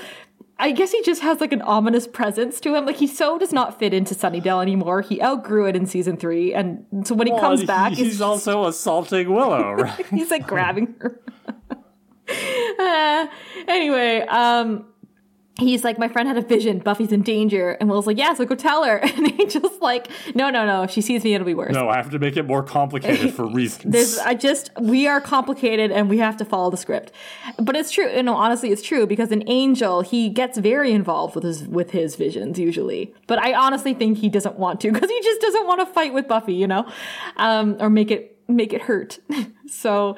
I guess he just has like an ominous presence to him. Like he so does not fit into Sunnydale anymore. He outgrew it in season three, and so when he well, comes back, he's just, also assaulting Willow. Right? he's like grabbing her. uh, anyway, um, he's like, my friend had a vision. Buffy's in danger. And Will's like, yeah, so go tell her. And he just like, no, no, no. If she sees me, it'll be worse. No, I have to make it more complicated for reasons. There's, I just, we are complicated and we have to follow the script. But it's true. You know, honestly, it's true because an angel, he gets very involved with his, with his visions usually. But I honestly think he doesn't want to because he just doesn't want to fight with Buffy, you know, um, or make it, make it hurt. so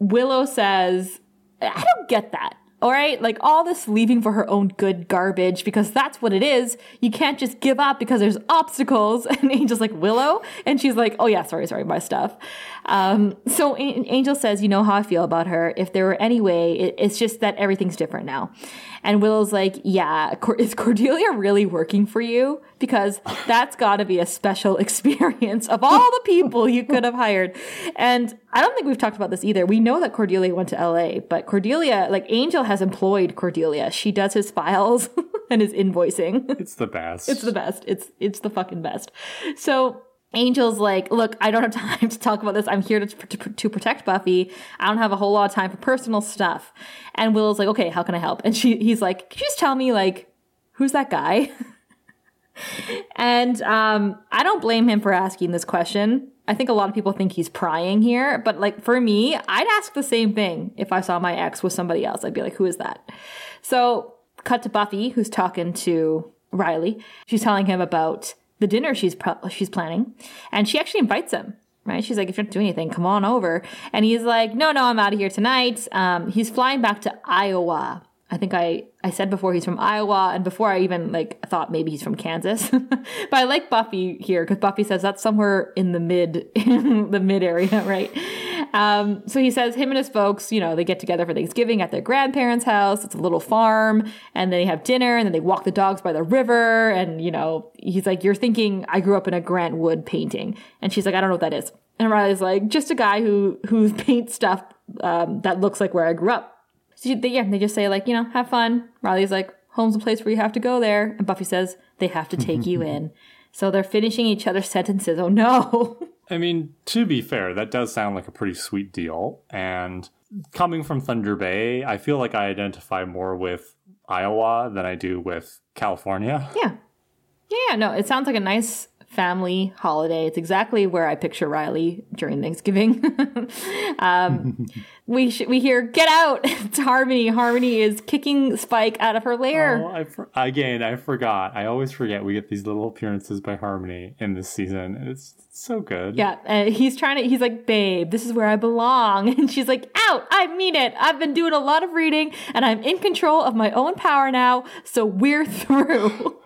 Willow says, I don't get that. All right. Like all this leaving for her own good garbage because that's what it is. You can't just give up because there's obstacles. And Angel's like, Willow? And she's like, oh yeah, sorry, sorry, my stuff. Um, so Angel says, you know how I feel about her. If there were any way, it, it's just that everything's different now. And Willow's like, yeah, is Cordelia really working for you? Because that's got to be a special experience of all the people you could have hired. And I don't think we've talked about this either. We know that Cordelia went to LA, but Cordelia, like Angel has employed Cordelia. She does his files and his invoicing. It's the best. It's the best. It's it's the fucking best. So Angel's like, look, I don't have time to talk about this. I'm here to, to, to, protect Buffy. I don't have a whole lot of time for personal stuff. And Willow's like, okay, how can I help? And she, he's like, can you just tell me, like, who's that guy? and um, I don't blame him for asking this question. I think a lot of people think he's prying here, but like for me, I'd ask the same thing if I saw my ex with somebody else. I'd be like, who is that? So, cut to Buffy, who's talking to Riley. She's telling him about the dinner she's she's planning, and she actually invites him. Right? She's like, if you're not doing anything, come on over. And he's like, no, no, I'm out of here tonight. Um, he's flying back to Iowa I think I, I said before he's from Iowa, and before I even like thought maybe he's from Kansas. but I like Buffy here because Buffy says that's somewhere in the mid in the mid area, right? Um, so he says him and his folks, you know, they get together for Thanksgiving at their grandparents' house. It's a little farm, and they have dinner, and then they walk the dogs by the river, and you know, he's like, "You're thinking I grew up in a Grant Wood painting," and she's like, "I don't know what that is." And Riley's like, "Just a guy who who paints stuff um, that looks like where I grew up." So they, yeah, they just say like, you know, have fun. Riley's like, home's a place where you have to go there, and Buffy says they have to take you in. So they're finishing each other's sentences. Oh no. I mean, to be fair, that does sound like a pretty sweet deal. And coming from Thunder Bay, I feel like I identify more with Iowa than I do with California. Yeah. Yeah, no, it sounds like a nice family holiday. It's exactly where I picture Riley during Thanksgiving. um, we sh- we hear "Get out!" It's Harmony. Harmony is kicking Spike out of her lair. Oh, I for- again, I forgot. I always forget we get these little appearances by Harmony in this season. It's, it's so good. Yeah, uh, he's trying to. He's like, "Babe, this is where I belong," and she's like, "Out! I mean it. I've been doing a lot of reading, and I'm in control of my own power now. So we're through."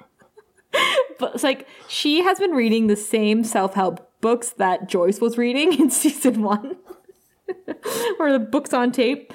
but it's like she has been reading the same self-help books that Joyce was reading in season one. or the books on tape.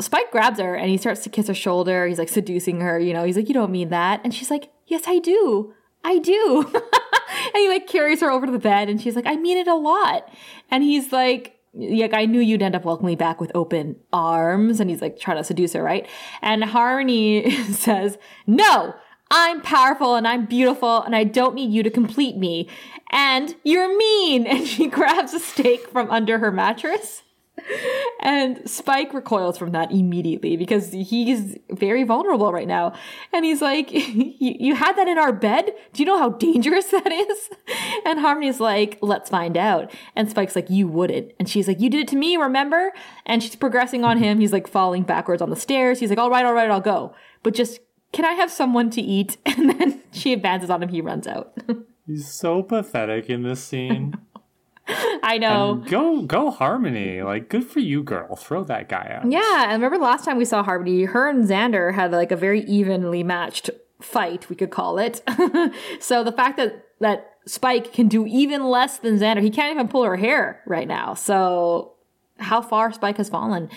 Spike grabs her and he starts to kiss her shoulder. He's like seducing her, you know. He's like, You don't mean that. And she's like, Yes, I do. I do. and he like carries her over to the bed and she's like, I mean it a lot. And he's like, like I knew you'd end up welcoming me back with open arms, and he's like trying to seduce her, right? And Harmony says, "No, I'm powerful and I'm beautiful and I don't need you to complete me. And you're mean. And she grabs a steak from under her mattress. And Spike recoils from that immediately because he's very vulnerable right now. And he's like, You had that in our bed? Do you know how dangerous that is? And Harmony's like, Let's find out. And Spike's like, You wouldn't. And she's like, You did it to me, remember? And she's progressing on him. He's like falling backwards on the stairs. He's like, All right, all right, I'll go. But just can I have someone to eat? And then she advances on him. He runs out. He's so pathetic in this scene. I know. And go go Harmony. Like good for you, girl. Throw that guy out. Yeah, and remember last time we saw Harmony, her and Xander had like a very evenly matched fight, we could call it. so the fact that that Spike can do even less than Xander, he can't even pull her hair right now. So how far Spike has fallen.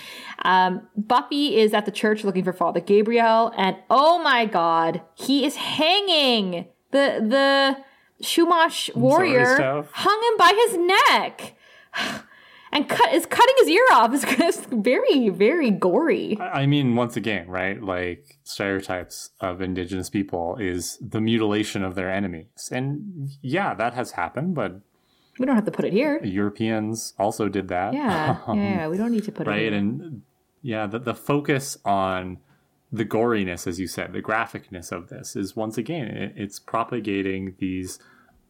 Um, Buffy is at the church looking for Father Gabriel, and oh my god, he is hanging. The the Chumash warrior hung him by his neck. And cut is cutting his ear off. It's, it's very, very gory. I mean, once again, right? Like stereotypes of indigenous people is the mutilation of their enemies. And yeah, that has happened, but We don't have to put it here. Europeans also did that. Yeah, yeah, yeah, um, we don't need to put it right? And yeah, the, the focus on the goriness, as you said, the graphicness of this is once again, it, it's propagating these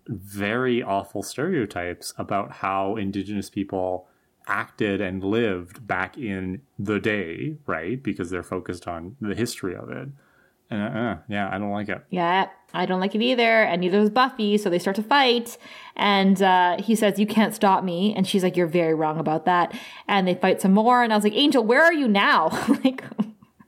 very awful stereotypes about how indigenous people acted and lived back in the day, right? Because they're focused on the history of it. And uh, yeah, I don't like it. Yeah, I don't like it either, and neither does Buffy. So they start to fight, and uh, he says, "You can't stop me," and she's like, "You're very wrong about that." And they fight some more, and I was like, "Angel, where are you now?" like,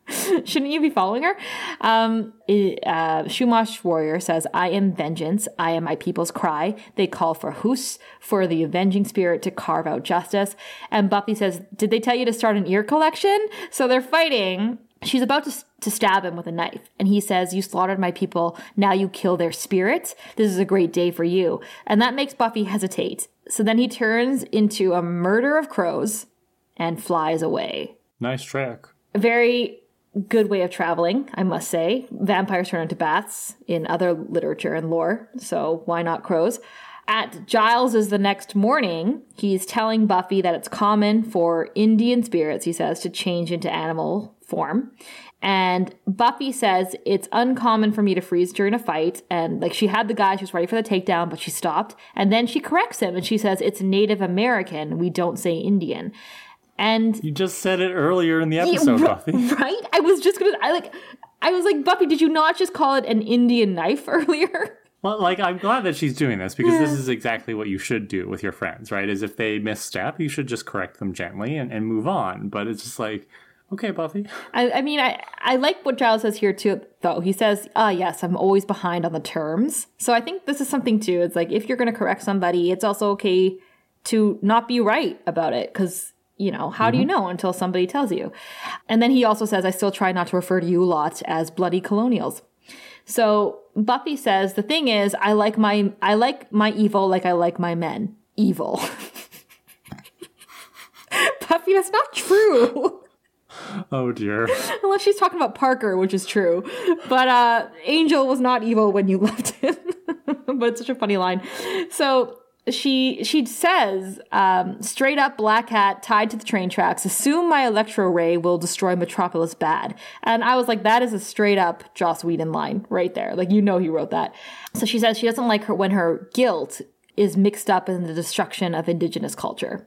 shouldn't you be following her? Um, uh, Chumash warrior says, "I am vengeance. I am my people's cry. They call for Hus, for the avenging spirit to carve out justice." And Buffy says, "Did they tell you to start an ear collection?" So they're fighting. She's about to, to stab him with a knife, and he says, You slaughtered my people, now you kill their spirits. This is a great day for you. And that makes Buffy hesitate. So then he turns into a murder of crows and flies away. Nice trick. A very good way of traveling, I must say. Vampires turn into bats in other literature and lore, so why not crows? At Giles's the next morning, he's telling Buffy that it's common for Indian spirits, he says, to change into animal form. And Buffy says it's uncommon for me to freeze during a fight. And like she had the guy, she was ready for the takedown, but she stopped. And then she corrects him and she says it's Native American. We don't say Indian. And You just said it earlier in the episode, Ri- Buffy. Right? I was just gonna. I like. I was like, Buffy, did you not just call it an Indian knife earlier? Well, like I'm glad that she's doing this because this is exactly what you should do with your friends, right? Is if they misstep, you should just correct them gently and, and move on. But it's just like, okay, Buffy. I, I mean, I, I like what Giles says here too, though. He says, ah, yes, I'm always behind on the terms. So I think this is something too. It's like, if you're going to correct somebody, it's also okay to not be right about it because, you know, how do you know until somebody tells you? And then he also says, I still try not to refer to you lot as bloody colonials. So Buffy says, the thing is, I like my, I like my evil like I like my men. Evil. Buffy, that's not true. Oh dear. Unless she's talking about Parker, which is true. But uh Angel was not evil when you left him. but it's such a funny line. So she she says, um, straight up black hat tied to the train tracks, assume my electro ray will destroy Metropolis bad. And I was like, that is a straight up Joss Whedon line right there. Like you know he wrote that. So she says she doesn't like her when her guilt is mixed up in the destruction of indigenous culture.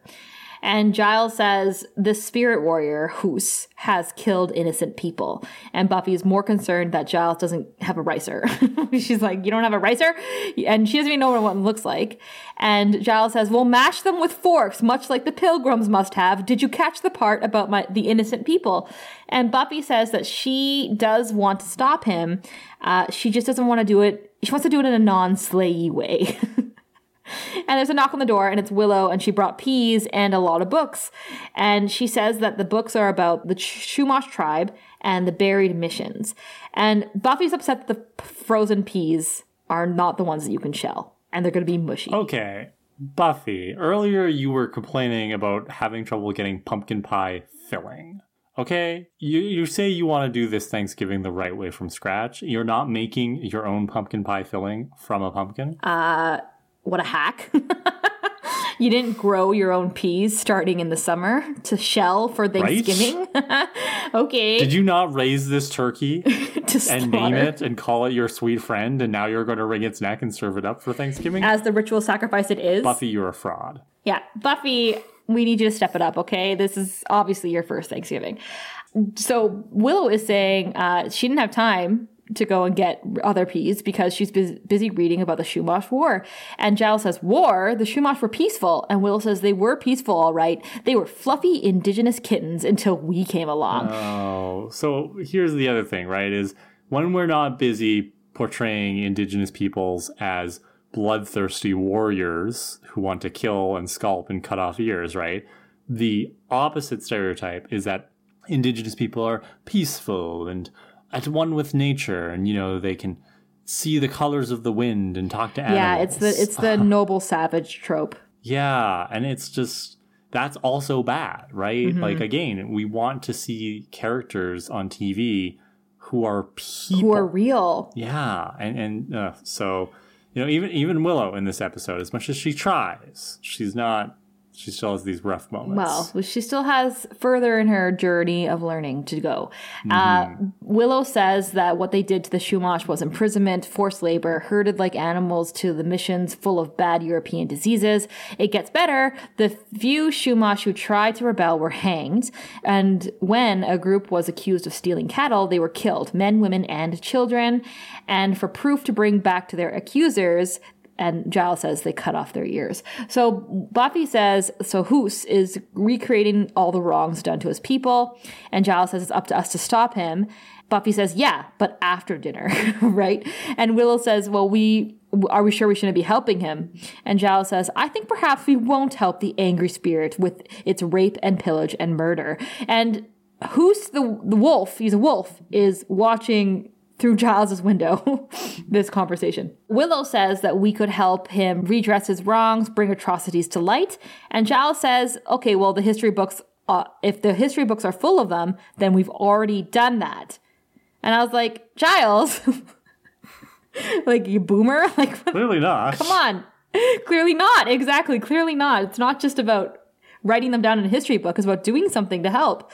And Giles says the spirit warrior, Hus, has killed innocent people. And Buffy is more concerned that Giles doesn't have a ricer. She's like, You don't have a ricer? And she doesn't even know what one looks like. And Giles says, We'll mash them with forks, much like the pilgrims must have. Did you catch the part about my, the innocent people? And Buffy says that she does want to stop him. Uh, she just doesn't want to do it. She wants to do it in a non slayy way. And there's a knock on the door, and it's Willow, and she brought peas and a lot of books. And she says that the books are about the Chumash tribe and the buried missions. And Buffy's upset that the frozen peas are not the ones that you can shell, and they're going to be mushy. Okay, Buffy. Earlier you were complaining about having trouble getting pumpkin pie filling. Okay, you you say you want to do this Thanksgiving the right way from scratch. You're not making your own pumpkin pie filling from a pumpkin. Uh, What a hack. you didn't grow your own peas starting in the summer to shell for Thanksgiving. okay. Did you not raise this turkey to and name it and call it your sweet friend, and now you're going to wring its neck and serve it up for Thanksgiving? As the ritual sacrifice it is. Buffy, you're a fraud. Yeah, Buffy, we need you to step it up, okay? This is obviously your first Thanksgiving. So Willow is saying uh, she didn't have time to go and get other peas because she's bus- busy reading about the Chumash War. And Giles says, War? The Chumash were peaceful. And Will says, They were peaceful, all right. They were fluffy indigenous kittens until we came along. Oh, so here's the other thing, right? Is when we're not busy portraying indigenous peoples as bloodthirsty warriors who want to kill and scalp and cut off ears, right? The opposite stereotype is that indigenous people are peaceful and at one with nature and you know they can see the colors of the wind and talk to animals. yeah, it's the it's the noble savage trope. Yeah, and it's just that's also bad, right? Mm-hmm. Like again, we want to see characters on TV who are people. Who are real. yeah, and and uh, so you know even even Willow in this episode, as much as she tries, she's not. She still has these rough moments. Well, she still has further in her journey of learning to go. Uh, Willow says that what they did to the Chumash was imprisonment, forced labor, herded like animals to the missions full of bad European diseases. It gets better. The few Chumash who tried to rebel were hanged, and when a group was accused of stealing cattle, they were killed men, women, and children. And for proof to bring back to their accusers, and Giles says they cut off their ears. So Buffy says, so Hus is recreating all the wrongs done to his people, and Giles says it's up to us to stop him. Buffy says, yeah, but after dinner, right? And Willow says, well, we are we sure we shouldn't be helping him? And Giles says, I think perhaps we won't help the angry spirit with its rape and pillage and murder. And Hus, the, the wolf, he's a wolf, is watching through Giles's window this conversation. Willow says that we could help him redress his wrongs, bring atrocities to light, and Giles says, "Okay, well the history books uh, if the history books are full of them, then we've already done that." And I was like, "Giles, like you boomer, like Clearly not. come on. Clearly not. Exactly, clearly not. It's not just about writing them down in a history book, it's about doing something to help."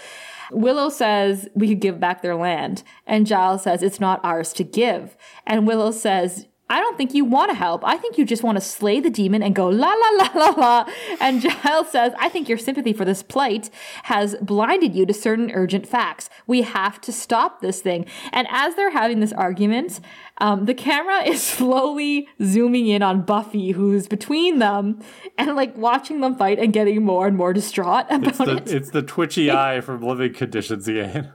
Willow says we could give back their land, and Giles says it's not ours to give. And Willow says, I don't think you want to help. I think you just want to slay the demon and go la la la la la. And Giles says, I think your sympathy for this plight has blinded you to certain urgent facts. We have to stop this thing. And as they're having this argument, um, the camera is slowly zooming in on Buffy, who's between them, and like watching them fight and getting more and more distraught about It's the, it. it's the twitchy eye from living conditions again.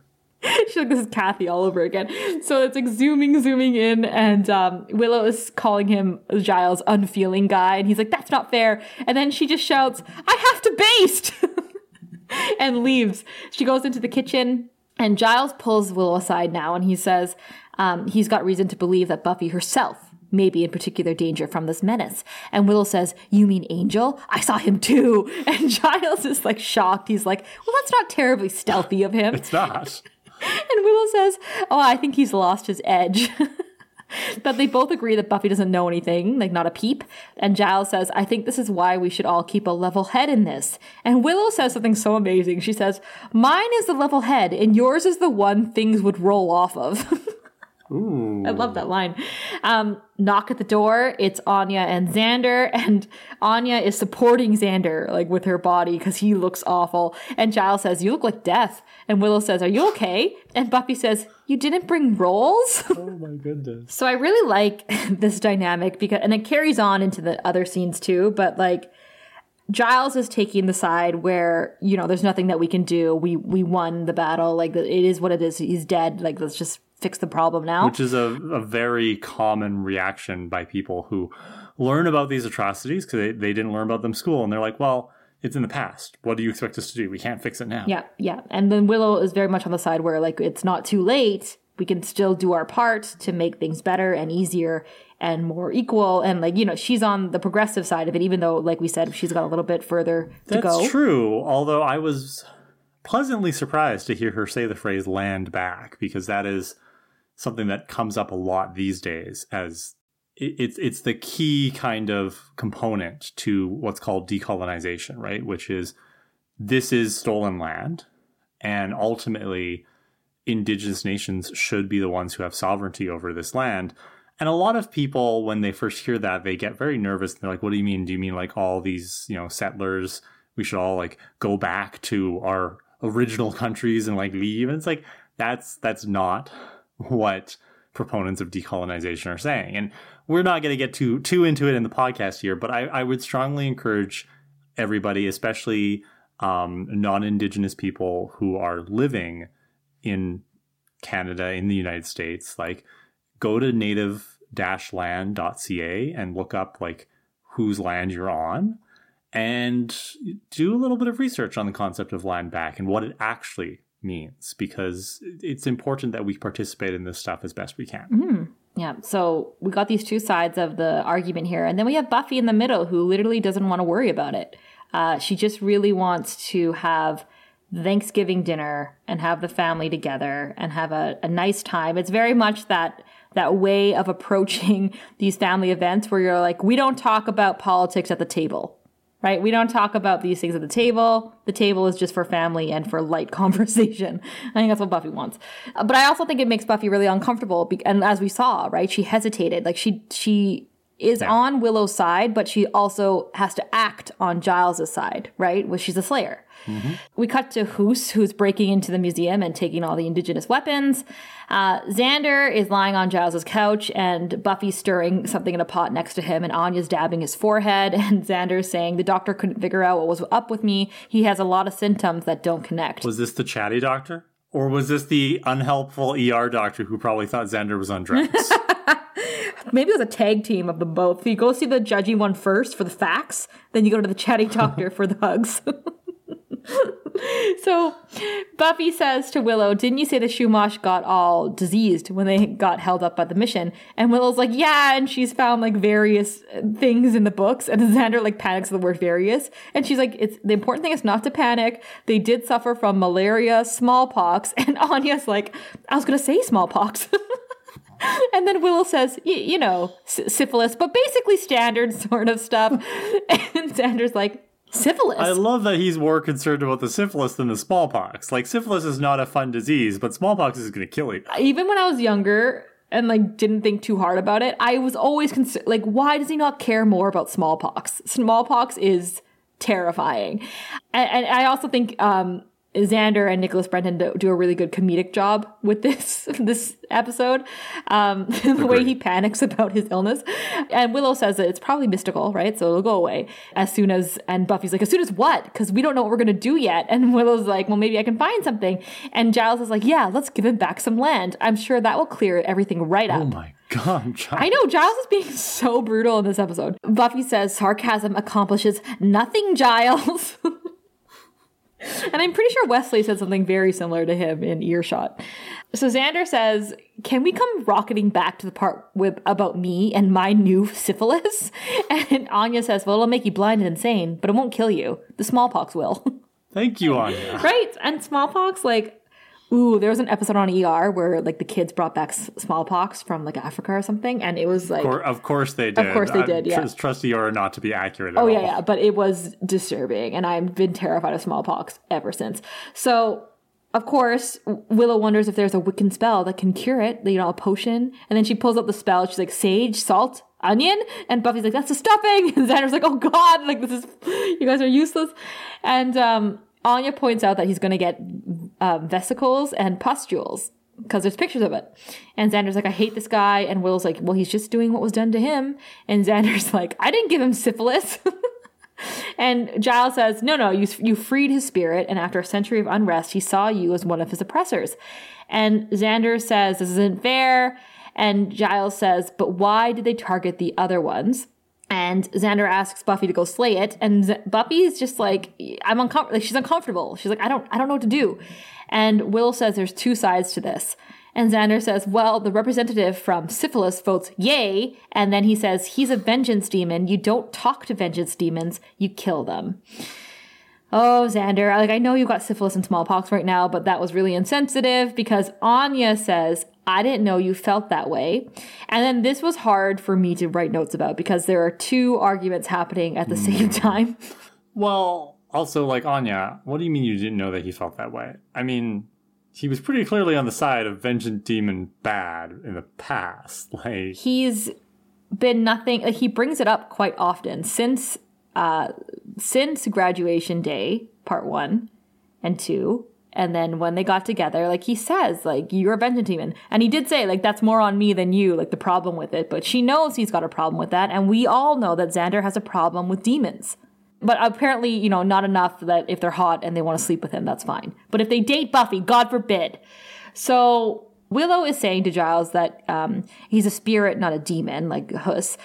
She's like, this is Kathy all over again. So it's like zooming, zooming in, and um, Willow is calling him Giles' unfeeling guy, and he's like, that's not fair. And then she just shouts, I have to baste! and leaves. She goes into the kitchen, and Giles pulls Willow aside now, and he says um, he's got reason to believe that Buffy herself may be in particular danger from this menace. And Willow says, You mean Angel? I saw him too. And Giles is like shocked. He's like, Well, that's not terribly stealthy of him. It's not. And Willow says, Oh, I think he's lost his edge. but they both agree that Buffy doesn't know anything, like not a peep. And Giles says, I think this is why we should all keep a level head in this. And Willow says something so amazing. She says, Mine is the level head, and yours is the one things would roll off of. Ooh. I love that line. Um, knock at the door. It's Anya and Xander, and Anya is supporting Xander like with her body because he looks awful. And Giles says, "You look like death." And Willow says, "Are you okay?" And Buffy says, "You didn't bring rolls." Oh my goodness. so I really like this dynamic because, and it carries on into the other scenes too. But like. Giles is taking the side where you know there's nothing that we can do. We we won the battle. Like it is what it is. He's dead. Like let's just fix the problem now. Which is a, a very common reaction by people who learn about these atrocities because they, they didn't learn about them in school. And they're like, well, it's in the past. What do you expect us to do? We can't fix it now. Yeah, yeah. And then Willow is very much on the side where like it's not too late. We can still do our part to make things better and easier and more equal. And like, you know, she's on the progressive side of it, even though, like we said, she's got a little bit further to That's go. true. Although I was pleasantly surprised to hear her say the phrase land back because that is something that comes up a lot these days as it's it's the key kind of component to what's called decolonization, right? Which is this is stolen land and ultimately indigenous nations should be the ones who have sovereignty over this land. And a lot of people, when they first hear that, they get very nervous. They're like, "What do you mean? Do you mean like all these, you know, settlers? We should all like go back to our original countries and like leave?" And it's like that's that's not what proponents of decolonization are saying. And we're not going to get too too into it in the podcast here, but I, I would strongly encourage everybody, especially um, non-indigenous people who are living in Canada in the United States, like go to native-land.ca and look up like whose land you're on and do a little bit of research on the concept of land back and what it actually means because it's important that we participate in this stuff as best we can. Mm-hmm. Yeah, so we got these two sides of the argument here, and then we have Buffy in the middle who literally doesn't want to worry about it. Uh, she just really wants to have Thanksgiving dinner and have the family together and have a, a nice time. It's very much that that way of approaching these family events where you're like, we don't talk about politics at the table right? We don't talk about these things at the table. The table is just for family and for light conversation. I think that's what Buffy wants. Uh, but I also think it makes Buffy really uncomfortable. And as we saw, right, she hesitated. Like she she is yeah. on Willow's side, but she also has to act on Giles's side, right? Well, she's a Slayer. Mm-hmm. We cut to Hus, who's breaking into the museum and taking all the indigenous weapons. Uh, Xander is lying on Giles's couch, and Buffy's stirring something in a pot next to him, and Anya's dabbing his forehead, and Xander's saying, The doctor couldn't figure out what was up with me. He has a lot of symptoms that don't connect. Was this the chatty doctor? Or was this the unhelpful ER doctor who probably thought Xander was on drugs? Maybe it was a tag team of them both. You go see the judgy one first for the facts, then you go to the chatty doctor for the hugs. so Buffy says to Willow, Didn't you say the Chumash got all diseased when they got held up by the mission? And Willow's like, Yeah, and she's found like various things in the books. And Xander like panics at the word various. And she's like, It's the important thing is not to panic. They did suffer from malaria, smallpox. And Anya's like, I was gonna say smallpox. and then Willow says, you know, syphilis, but basically standard sort of stuff. And Xander's like, syphilis. I love that he's more concerned about the syphilis than the smallpox. Like syphilis is not a fun disease, but smallpox is going to kill you. Even when I was younger and like didn't think too hard about it, I was always concerned. Like, why does he not care more about smallpox? Smallpox is terrifying, and, and I also think um, Xander and Nicholas Brendon do, a really good comedic job with this this episode. Um, the way he panics about his illness, and Willow says that it's probably mystical, right? So it'll go away as soon as. And Buffy's like, as soon as what? Because we don't know what we're gonna do yet. And Willow's like, well, maybe I can find something. And Giles is like, yeah, let's give him back some land. I'm sure that will clear everything right up. Oh my God, Giles. I know Giles is being so brutal in this episode. Buffy says sarcasm accomplishes nothing, Giles. And I'm pretty sure Wesley said something very similar to him in earshot. So Xander says, "Can we come rocketing back to the part with about me and my new syphilis?" And Anya says, "Well, it'll make you blind and insane, but it won't kill you. The smallpox will." Thank you, Anya. right? And smallpox, like Ooh, there was an episode on ER where like the kids brought back smallpox from like Africa or something, and it was like, of course, of course they did. Of course they did. Yeah, trust ER not to be accurate. oh yeah, all. yeah, but it was disturbing, and I've been terrified of smallpox ever since. So of course, Willow wonders if there's a Wiccan spell that can cure it, you know, a potion. And then she pulls up the spell. She's like, sage, salt, onion. And Buffy's like, that's the stuffing. And Xander's like, oh God, like this is, you guys are useless. And, um, Anya points out that he's going to get um, vesicles and pustules because there's pictures of it. And Xander's like, I hate this guy. And Will's like, well, he's just doing what was done to him. And Xander's like, I didn't give him syphilis. and Giles says, no, no, you, you freed his spirit. And after a century of unrest, he saw you as one of his oppressors. And Xander says, this isn't fair. And Giles says, but why did they target the other ones? And Xander asks Buffy to go slay it, and Z- Buffy's just like, "I'm uncomfortable." Like she's uncomfortable. She's like, "I don't, I don't know what to do." And Will says, "There's two sides to this." And Xander says, "Well, the representative from Syphilis votes yay," and then he says, "He's a vengeance demon. You don't talk to vengeance demons. You kill them." Oh, Xander, like I know you got syphilis and smallpox right now, but that was really insensitive because Anya says, I didn't know you felt that way. And then this was hard for me to write notes about because there are two arguments happening at the mm. same time. Well, also, like, Anya, what do you mean you didn't know that he felt that way? I mean, he was pretty clearly on the side of Vengeance Demon bad in the past. Like, he's been nothing, like, he brings it up quite often since, uh, since graduation day, part one and two And then when they got together, like he says, like, you're a vengeance demon. And he did say, like, that's more on me than you, like the problem with it. But she knows he's got a problem with that. And we all know that Xander has a problem with demons. But apparently, you know, not enough that if they're hot and they want to sleep with him, that's fine. But if they date Buffy, God forbid. So Willow is saying to Giles that um, he's a spirit, not a demon, like Hus.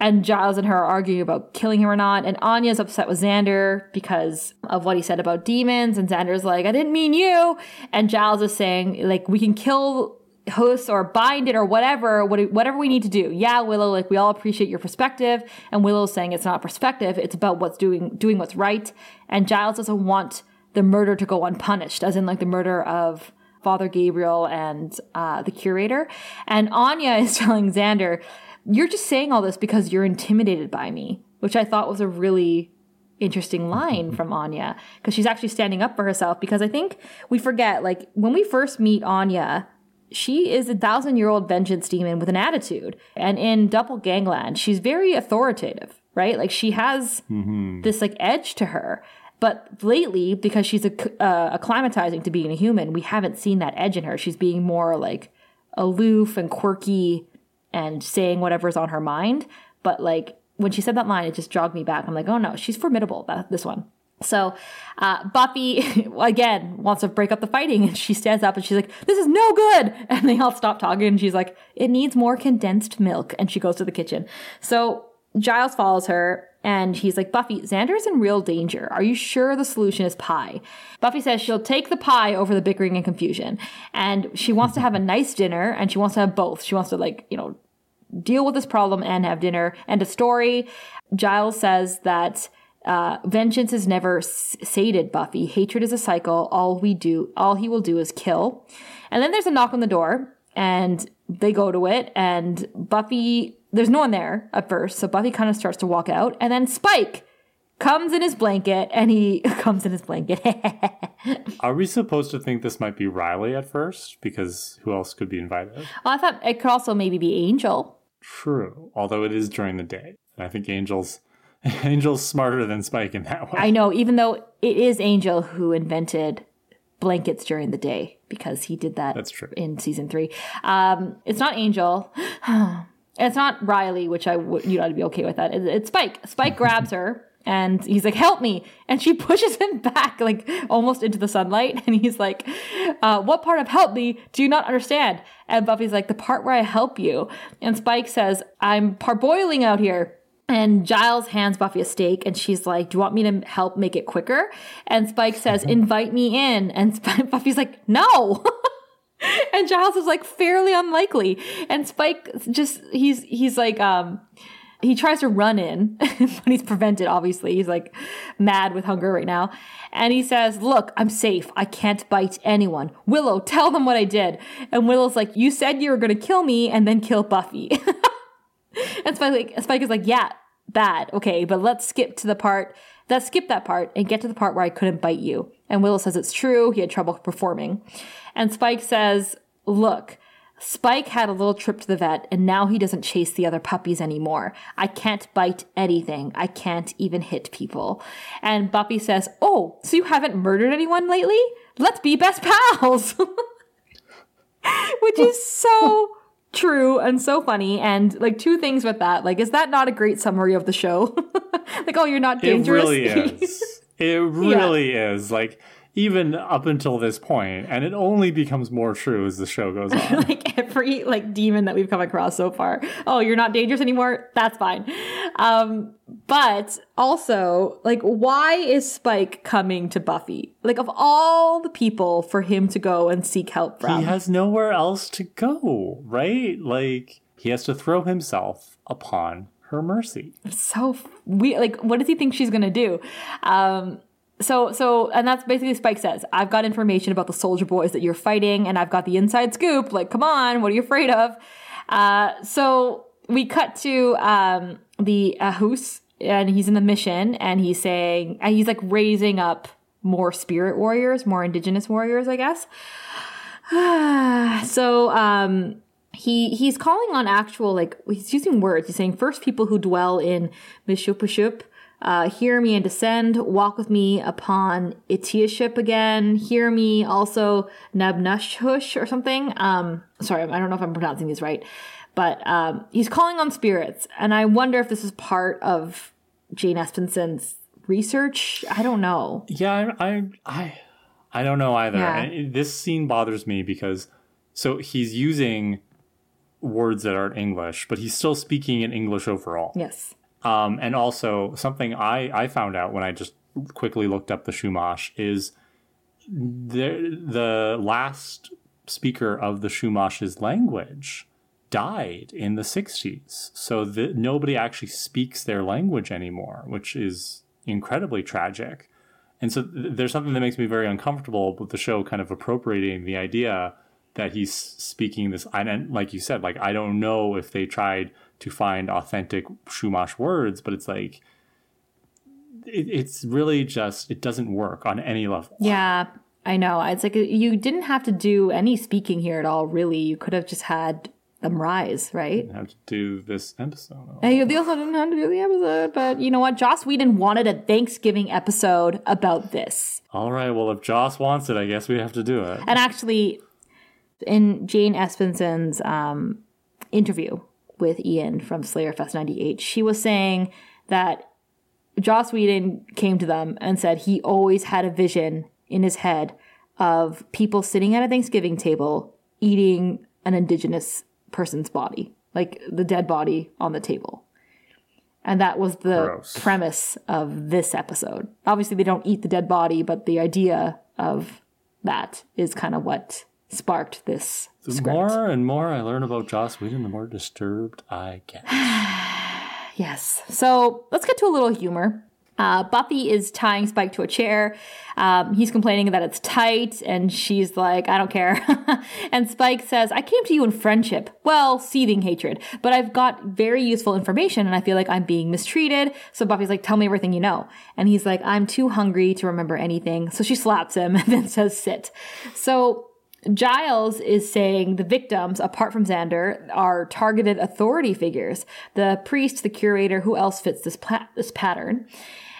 And Giles and her are arguing about killing him or not. And Anya's upset with Xander because of what he said about demons. And Xander's like, I didn't mean you. And Giles is saying, like, we can kill Hus or bind it or whatever, whatever we need to do. Yeah, Willow, like we all appreciate your perspective. And Willow's saying it's not perspective, it's about what's doing doing what's right. And Giles doesn't want the murder to go unpunished, as in like the murder of Father Gabriel and uh, the curator. And Anya is telling Xander, you're just saying all this because you're intimidated by me, which I thought was a really interesting line from Anya because she's actually standing up for herself. Because I think we forget, like, when we first meet Anya, she is a thousand year old vengeance demon with an attitude. And in Doppelgangland, she's very authoritative, right? Like, she has mm-hmm. this, like, edge to her. But lately, because she's a, uh, acclimatizing to being a human, we haven't seen that edge in her. She's being more like aloof and quirky and saying whatever's on her mind. But like when she said that line, it just jogged me back. I'm like, oh no, she's formidable. That this one. So uh, Buffy again wants to break up the fighting, and she stands up and she's like, "This is no good." And they all stop talking, and she's like, "It needs more condensed milk." And she goes to the kitchen. So Giles follows her, and he's like, Buffy, Xander's in real danger. Are you sure the solution is pie? Buffy says she'll take the pie over the bickering and confusion. And she wants to have a nice dinner and she wants to have both. She wants to, like, you know, deal with this problem and have dinner. And a story. Giles says that uh, vengeance is never sated, Buffy. Hatred is a cycle. All we do, all he will do is kill. And then there's a knock on the door and they go to it and Buffy there's no one there at first, so Buffy kind of starts to walk out, and then Spike comes in his blanket, and he comes in his blanket. Are we supposed to think this might be Riley at first? Because who else could be invited? Well, I thought it could also maybe be Angel. True, although it is during the day. And I think Angel's Angel's smarter than Spike in that way. I know, even though it is Angel who invented blankets during the day because he did that. That's true. In season three, um, it's not Angel. it's not Riley, which I would you know I'd be okay with that. It's, it's Spike. Spike grabs her and he's like, "Help me!" And she pushes him back, like almost into the sunlight. And he's like, uh, "What part of help me do you not understand?" And Buffy's like, "The part where I help you." And Spike says, "I'm parboiling out here." And Giles hands Buffy a steak, and she's like, "Do you want me to help make it quicker?" And Spike says, "Invite me in." And Buffy's like, "No." and Giles is like fairly unlikely. And Spike just he's he's like um he tries to run in, but he's prevented, obviously. He's like mad with hunger right now. And he says, Look, I'm safe. I can't bite anyone. Willow, tell them what I did. And Willow's like, You said you were going to kill me and then kill Buffy. and Spike, like, Spike is like, Yeah, bad. Okay, but let's skip to the part, let's skip that part and get to the part where I couldn't bite you. And Willow says it's true. He had trouble performing. And Spike says, Look, Spike had a little trip to the vet and now he doesn't chase the other puppies anymore. I can't bite anything. I can't even hit people. And Buffy says, Oh, so you haven't murdered anyone lately? Let's be best pals. Which is so true and so funny. And like two things with that. Like, is that not a great summary of the show? like, oh, you're not dangerous. It really is. it really yeah. is. Like, even up until this point, and it only becomes more true as the show goes on. like every like demon that we've come across so far. Oh, you're not dangerous anymore. That's fine. Um, but also, like, why is Spike coming to Buffy? Like, of all the people for him to go and seek help from, he has nowhere else to go, right? Like, he has to throw himself upon her mercy. So we like, what does he think she's gonna do? Um, so so and that's basically spike says. I've got information about the soldier boys that you're fighting and i've got the inside scoop. Like come on what are you afraid of? Uh, so we cut to um, the ahus and he's in the mission and he's saying and he's like raising up more spirit warriors more indigenous warriors i guess. So um, he he's calling on actual like he's using words. He's saying first people who dwell in mishupashup Uh, hear me and descend. Walk with me upon Itiaship again. Hear me also Nabnushush or something. Um, sorry, I don't know if I'm pronouncing these right, but um, he's calling on spirits, and I wonder if this is part of Jane Espenson's research. I don't know. Yeah, I, I, I, I don't know either. Yeah. And this scene bothers me because so he's using words that aren't English, but he's still speaking in English overall. Yes. Um, and also something I, I found out when I just quickly looked up the Chumash is the the last speaker of the Chumash's language died in the 60s. So that nobody actually speaks their language anymore, which is incredibly tragic. And so th- there's something that makes me very uncomfortable with the show kind of appropriating the idea that he's speaking this and like you said like I don't know if they tried to find authentic Chumash words, but it's like it, it's really just it doesn't work on any level. Yeah, I know. It's like you didn't have to do any speaking here at all, really. You could have just had them rise, right? I have to do this episode. And you also didn't have to do the episode, but you know what? Joss Whedon wanted a Thanksgiving episode about this. All right, well if Joss wants it, I guess we have to do it. And actually, in Jane Espenson's um, interview with Ian from Slayer Fest 98, she was saying that Joss Whedon came to them and said he always had a vision in his head of people sitting at a Thanksgiving table eating an indigenous person's body, like the dead body on the table. And that was the Gross. premise of this episode. Obviously, they don't eat the dead body, but the idea of that is kind of what sparked this The script. more and more I learn about Joss Whedon, the more disturbed I get. Yes. So let's get to a little humor. Uh, Buffy is tying Spike to a chair. Um, he's complaining that it's tight, and she's like, I don't care. and Spike says, I came to you in friendship. Well, seething hatred. But I've got very useful information, and I feel like I'm being mistreated. So Buffy's like, Tell me everything you know. And he's like, I'm too hungry to remember anything. So she slaps him and then says, Sit. So Giles is saying the victims, apart from Xander, are targeted authority figures. The priest, the curator, who else fits this pla- this pattern?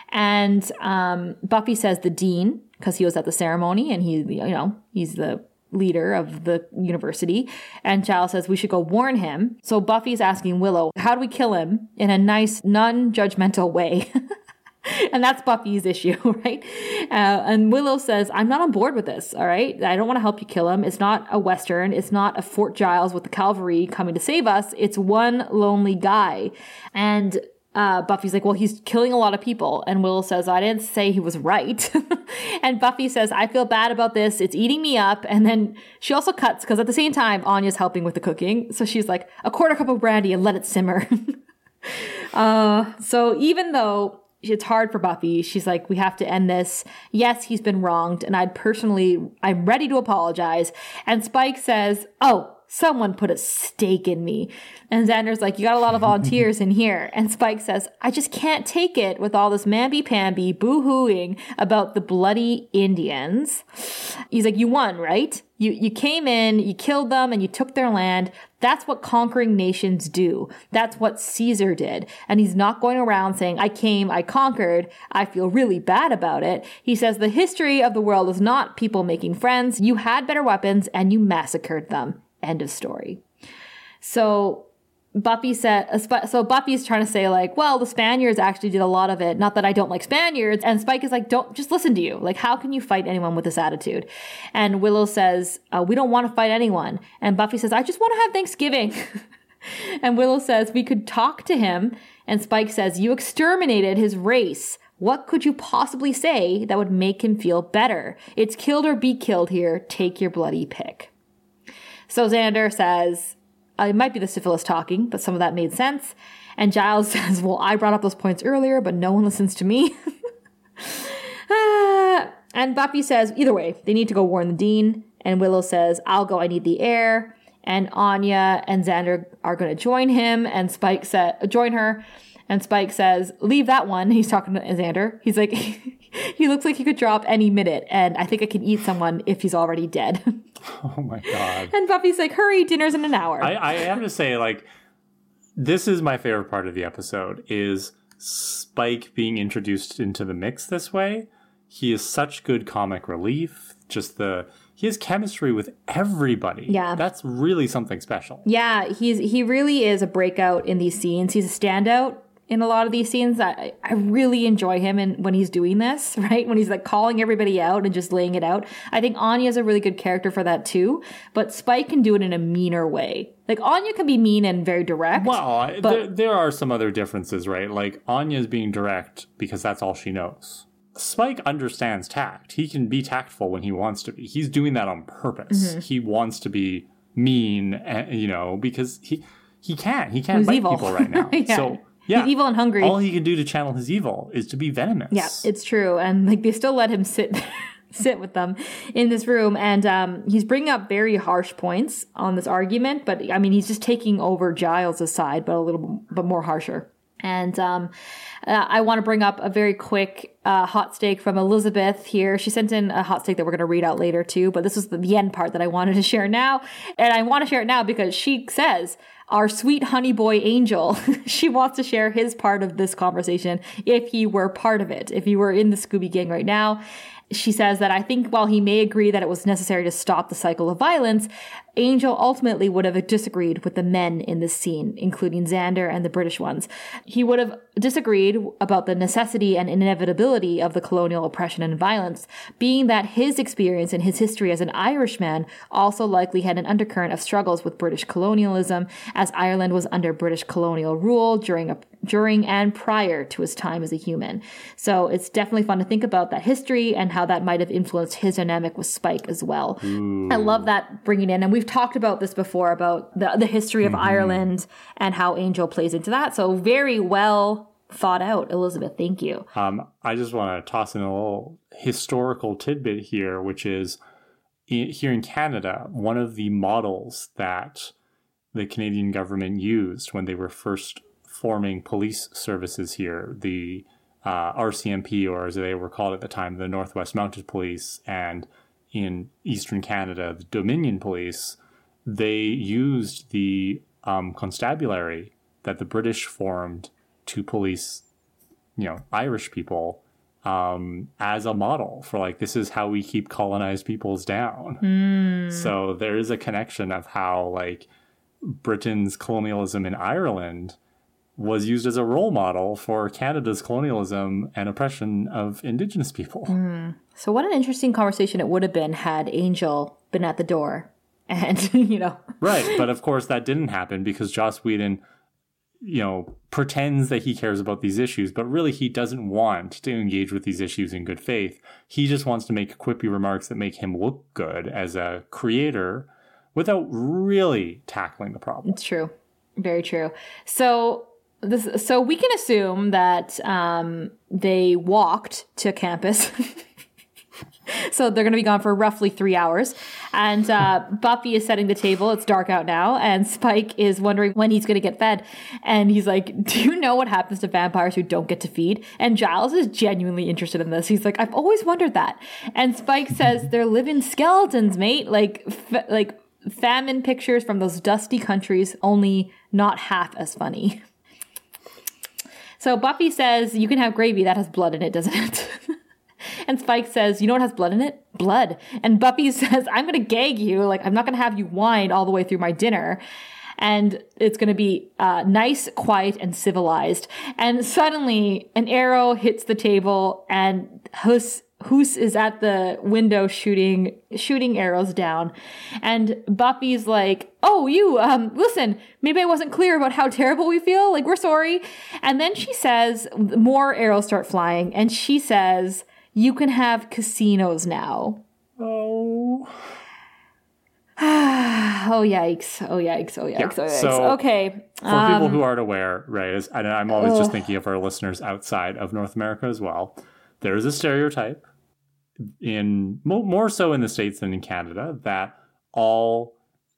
And um, Buffy says the dean because he was at the ceremony and he, you know, he's the leader of the university. And Giles says we should go warn him. So Buffy's asking Willow, how do we kill him in a nice, non-judgmental way? and that's Buffy's issue, right? Uh, and Willow says, I'm not on board with this, all right? I don't want to help you kill him. It's not a Western. It's not a Fort Giles with the cavalry coming to save us. It's one lonely guy. And uh, Buffy's like, well, he's killing a lot of people. And Willow says, I didn't say he was right. and Buffy says, I feel bad about this. It's eating me up. And then she also cuts because at the same time, Anya's helping with the cooking. So she's like, a quarter cup of brandy and let it simmer. uh, so even though it's hard for Buffy. She's like, we have to end this. Yes, he's been wronged, and I'd personally, I'm ready to apologize. And Spike says, oh, someone put a stake in me. And Xander's like, you got a lot of volunteers in here. And Spike says, I just can't take it with all this mamby-pamby boo-hooing about the bloody Indians. He's like, you won, right? You, you came in, you killed them, and you took their land. That's what conquering nations do. That's what Caesar did. And he's not going around saying, I came, I conquered, I feel really bad about it. He says, the history of the world is not people making friends. You had better weapons and you massacred them. End of story. So Buffy said, so Buffy's trying to say like, well, the Spaniards actually did a lot of it. Not that I don't like Spaniards. And Spike is like, don't just listen to you. Like, how can you fight anyone with this attitude? And Willow says, uh, we don't want to fight anyone. And Buffy says, I just want to have Thanksgiving. and Willow says, we could talk to him. And Spike says, you exterminated his race. What could you possibly say that would make him feel better? It's killed or be killed here. Take your bloody pick. So Xander says, uh, it might be the syphilis talking, but some of that made sense. And Giles says, Well, I brought up those points earlier, but no one listens to me. Ah, and Buffy says, Either way, they need to go warn the dean. And Willow says, I'll go, I need the air. And Anya and Xander are going to join him. And Spike said, Join her. And Spike says, Leave that one. He's talking to Xander. He's like, He looks like he could drop any minute. And I think I can eat someone if he's already dead. Oh my god. And Buffy's like, hurry, dinner's in an hour. I, I have to say, like, this is my favorite part of the episode is Spike being introduced into the mix this way. He is such good comic relief. Just the he has chemistry with everybody. Yeah. that's really something special. Yeah, he's he really is a breakout in these scenes. He's a standout in a lot of these scenes. I, I really enjoy him and when he's doing this, right? When he's like calling everybody out and just laying it out. I think Anya's a really good character for that too, but Spike can do it in a meaner way. Like Anya can be mean and very direct. Well, But- there, there are some other differences, right? Like Anya's being direct because that's all she knows. Spike understands tact. He can be tactful when he wants to be. He's doing that on purpose. Mm-hmm. He wants to be mean, eh, you know, because he he can't. He can't bite evil. people right now. Yeah. So yeah, He's evil and hungry. All he can do to channel his evil is to be venomous. Yeah, it's true, and like they still let him sit sit with them in this room, and um, he's bringing up very harsh points on this argument. But I mean, he's just taking over Giles' side, but a little but more harsher. And um, uh, I want to bring up a very quick uh, hot steak from Elizabeth here. She sent in a hot steak that we're going to read out later too, but this is the, the end part that I wanted to share now. And I want to share it now because she says, our sweet honey boy Angel, she wants to share his part of this conversation if he were part of it, if he were in the Scooby Gang right now. She says that I think while he may agree that it was necessary to stop the cycle of violence, Angel ultimately would have disagreed with the men in this scene, including Xander and the British ones. He would have disagreed about the necessity and inevitability of the colonial oppression and violence, being that his experience and his history as an Irishman also likely had an undercurrent of struggles with British colonialism, as Ireland was under British colonial rule during a during and prior to his time as a human. So it's definitely fun to think about that history and how that might have influenced his dynamic with Spike as well. I love that bringing in, and we've talked about this before about the, the history of Ireland and how Angel plays into that. So very well thought out, Elizabeth. Thank you. Um, I just want to toss in a little historical tidbit here, which is here in Canada, one of the models that the Canadian government used when they were first forming police services here, the uh, RCMP, or as they were called at the time, the Northwest Mounted Police, and in Eastern Canada, the Dominion Police, they used the um, constabulary that the British formed to police you know Irish people um, as a model for like this is how we keep colonized peoples down. So there is a connection of how like Britain's colonialism in Ireland was used as a role model for Canada's colonialism and oppression of Indigenous people. Hmm. So what an interesting conversation it would have been had Angel been at the door and, you know, Right, but of course that didn't happen because Joss Whedon, you know, pretends that he cares about these issues, but really he doesn't want to engage with these issues in good faith. He just wants to make quippy remarks that make him look good as a creator without really tackling the problem. It's true. Very true. So this so we can assume that um, they walked to campus. so they're going to be gone for roughly three hours. And uh, Buffy is setting the table. It's dark out now, and Spike is wondering when he's going to get fed. And he's like, "Do you know what happens to vampires who don't get to feed?" And Giles is genuinely interested in this. He's like, "I've always wondered that." And Spike says, "They're living skeletons, mate. Like, f- like." famine pictures from those dusty countries, only not half as funny. So Buffy says, You can have gravy, that has blood in it, doesn't it? and Spike says, You know what has blood in it? Blood. And Buffy says, I'm going to gag you. Like, I'm not going to have you whine all the way through my dinner. And it's going to be uh, nice, quiet, and civilized. And suddenly, an arrow hits the table, and Hus Hus is at the window shooting shooting arrows down, and Buffy's like, "Oh, you um, listen. Maybe I wasn't clear about how terrible we feel. Like we're sorry." And then she says, more arrows start flying, and she says, "You can have casinos now." Oh. Oh yikes! Oh yikes! Oh yikes! Oh yikes! so- okay. For people who aren't aware, right, is, and I'm always just thinking of our listeners outside of North America as well, there is a stereotype in more so in the States than in Canada that all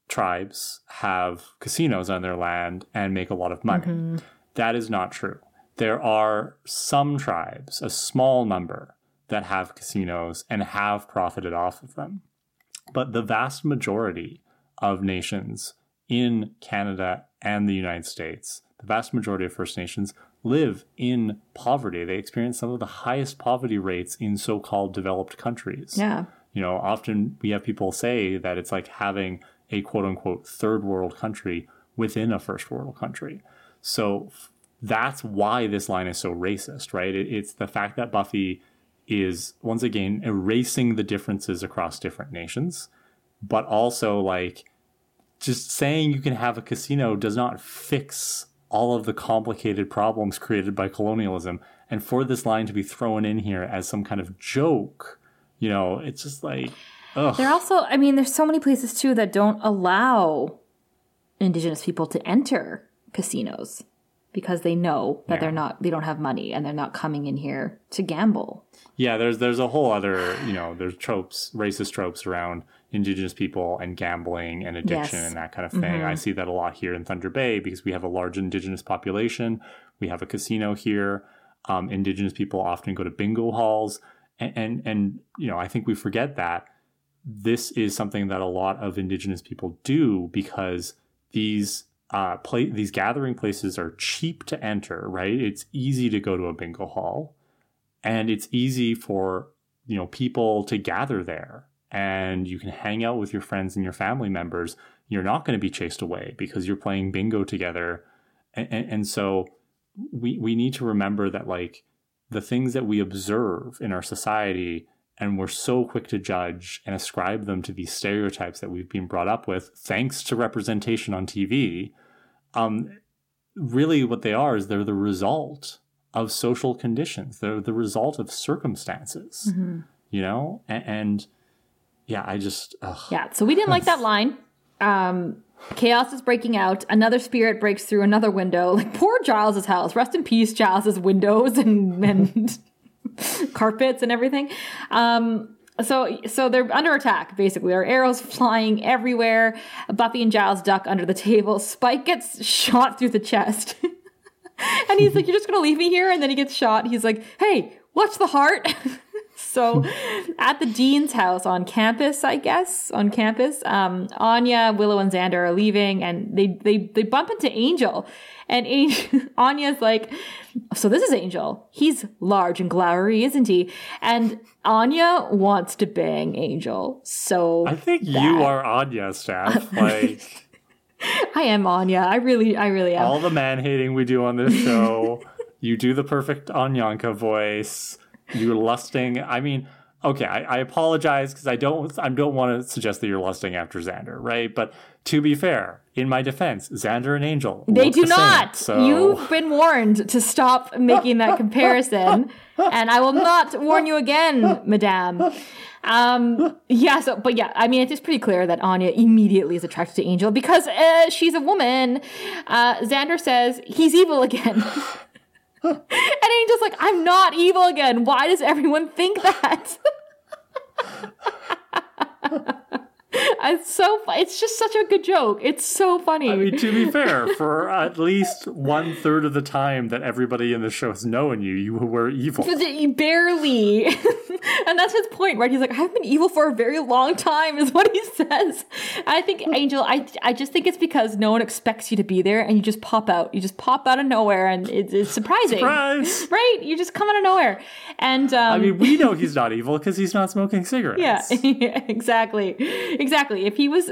tribes have casinos on their land and make a lot of money. Mm-hmm. That is not true. There are some tribes, a small number, that have casinos and have profited off of them. But the vast majority of nations in Canada and the United States, the vast majority of First Nations live in poverty. They experience some of the highest poverty rates in so called developed countries. Yeah. You know, often we have people say that it's like having a quote unquote third world country within a first world country. So that's why this line is so racist, right? It's the fact that Buffy is once again erasing the differences across different nations, but also like just saying you can have a casino does not fix all of the complicated problems created by colonialism. And for this line to be thrown in here as some kind of joke, you know, it's just like, ugh. There also, I mean, there's so many places too that don't allow indigenous people to enter casinos because they know that Yeah. they're not, they don't have money and they're not coming in here to gamble. Yeah, there's there's a whole other you know there's tropes, racist tropes around indigenous people and gambling and addiction Yes. and that kind of thing. I see that a lot here in Thunder Bay because we have a large indigenous population. We have a casino here. Um, indigenous people often go to bingo halls, and, and and you know I think we forget that this is something that a lot of indigenous people do because these uh, play these gathering places are cheap to enter. Right, it's easy to go to a bingo hall and it's easy for you know people to gather there and you can hang out with your friends and your family members you're not going to be chased away because you're playing bingo together and, and, and so we we need to remember that like the things that we observe in our society and we're so quick to judge and ascribe them to these stereotypes that we've been brought up with thanks to representation on TV um really what they are is they're the result of social conditions. They're the result of circumstances, you know? And, and yeah, I just, ugh. Yeah. So we didn't like that line. Um, chaos is breaking out. Another spirit breaks through another window. Like poor Giles's house. Rest in peace, Giles's windows and, and carpets and everything. Um, so so they're under attack basically. There are arrows flying everywhere. Buffy and Giles duck under the table. Spike gets shot through the chest. and he's like, You're just gonna leave me here? And then he gets shot. He's like, Hey, watch the heart. so at the dean's house on campus, I guess, on campus, um, Anya, Willow, and Xander are leaving and they they they bump into Angel. And Angel, Anya's like, So this is Angel. He's large and glowery, isn't he? And Anya wants to bang Angel. So I think you are Anya, Steph. Like, I am Anya. I really, I really am. all the man hating we do on this show, you do the perfect Anyanka voice. You're lusting. I mean, okay, I, I apologize because I don't, I don't want to suggest that you're lusting after Xander, right? But to be fair, in my defense, Xander and Angel, They do the same, not. so You've been warned to stop making that comparison, and I will not warn you again, Madame. Um, yeah. So, but yeah, I mean, it's pretty clear that Anya immediately is attracted to Angel because uh, she's a woman. Uh, Xander says he's evil again. And Angel's like, I'm not evil again. Why does everyone think that? it's so it's just such a good joke. It's so funny. I mean, to be fair, for at least one third of the time that everybody in the show has known you, you were evil. Barely. and that's his point, right? He's like, I've been evil for a very long time, is what he says. I think, Angel, I, I just think it's because no one expects you to be there and you just pop out. You just pop out of nowhere and it's, it's surprising. Surprise! Right? You just come out of nowhere. And, um, I mean, we know he's not evil because he's not smoking cigarettes. yeah, exactly. Exactly. If he was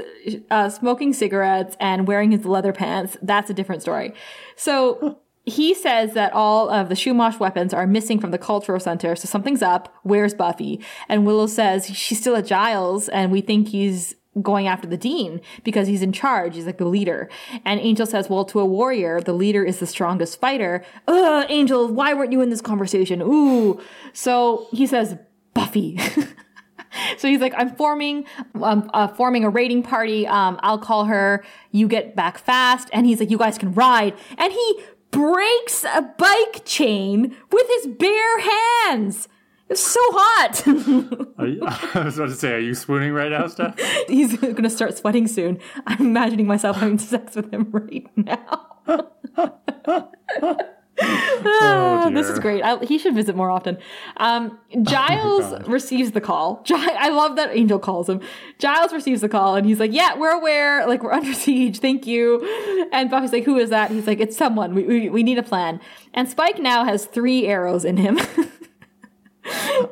uh, smoking cigarettes and wearing his leather pants, that's a different story. So he says that all of the Chumash weapons are missing from the cultural center, so something's up. Where's Buffy? And Willow says she's still at Giles, and we think he's going after the dean because he's in charge. He's like the leader. And Angel says, well, to a warrior, the leader is the strongest fighter. Ugh, Angel, why weren't you in this conversation? Ooh. So he says, Buffy. So he's like, I'm forming, um, uh, forming a raiding party. Um, I'll call her. You get back fast. And he's like, you guys can ride. And he breaks a bike chain with his bare hands. It's so hot. Are you- I was about to say, are you swooning right now, Steph? he's gonna start sweating soon. I'm imagining myself having sex with him right now. Oh, this is great. I, he should visit more often. Um, Giles God. receives the call. I love that Angel calls him. Giles receives the call and he's like, "Yeah, we're aware. Like we're under siege. Thank you." And Buffy's like, "Who is that?" He's like, "It's someone. We we, we need a plan." And Spike now has three arrows in him.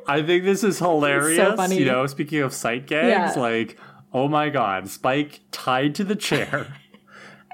I think this is hilarious. funny. You know, speaking of sight gags, Yeah. like, oh my god, Spike tied to the chair,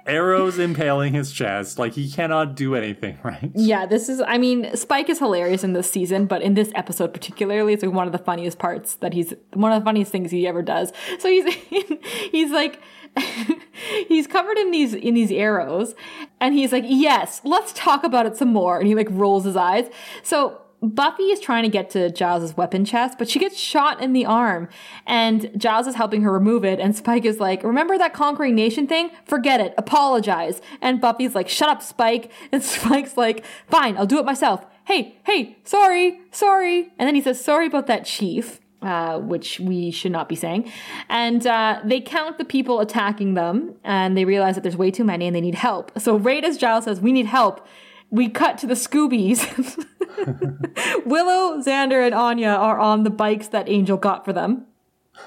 arrows impaling his chest, like he cannot do anything right. yeah, this is. I mean, Spike is hilarious in this season, but in this episode particularly, it's like one of the funniest parts that he's one of the funniest things he ever does. So he's he's like. he's covered in these in these arrows and he's like yes let's talk about it some more and he like rolls his eyes so Buffy is trying to get to Giles' weapon chest, but she gets shot in the arm, and Giles is helping her remove it. And Spike is like, "Remember that conquering nation thing? Forget it. Apologize." And Buffy's like, "Shut up, Spike." And Spike's like, "Fine, I'll do it myself." Hey, hey, sorry, sorry. And then he says, "Sorry about that, Chief." Uh, which we should not be saying. And uh, they count the people attacking them, and they realize that there's way too many and they need help. So, right as Giles says, "We need help," we cut to the Scoobies. Willow, Xander, and Anya are on the bikes that Angel got for them.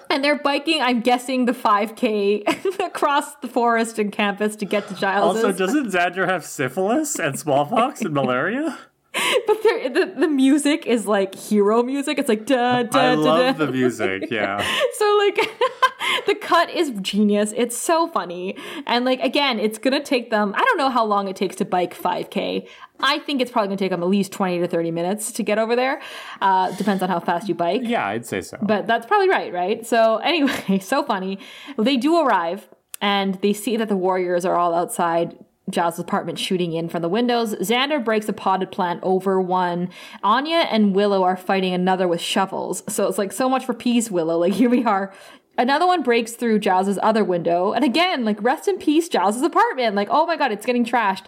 And they're biking, I'm guessing, the 5K across the forest and campus to get to Giles'. Also, doesn't Xander have syphilis and smallpox and malaria? but the, the music is like hero music. It's like da da I da love da. the music, yeah. So like the cut is genius. It's so funny. And like again, it's going to take them I don't know how long it takes to bike 5k. I think it's probably going to take them at least 20 to 30 minutes to get over there. Uh depends on how fast you bike. Yeah, I'd say so. But that's probably right, right? So anyway, so funny. They do arrive and they see that the warriors are all outside Giles' apartment shooting in from the windows. Xander breaks a potted plant over one. Anya and Willow are fighting another with shovels. So it's like so much for peace, Willow. Like here we are. Another one breaks through Giles' other window. And again, like rest in peace, Giles' apartment. Like, oh my god, it's getting trashed.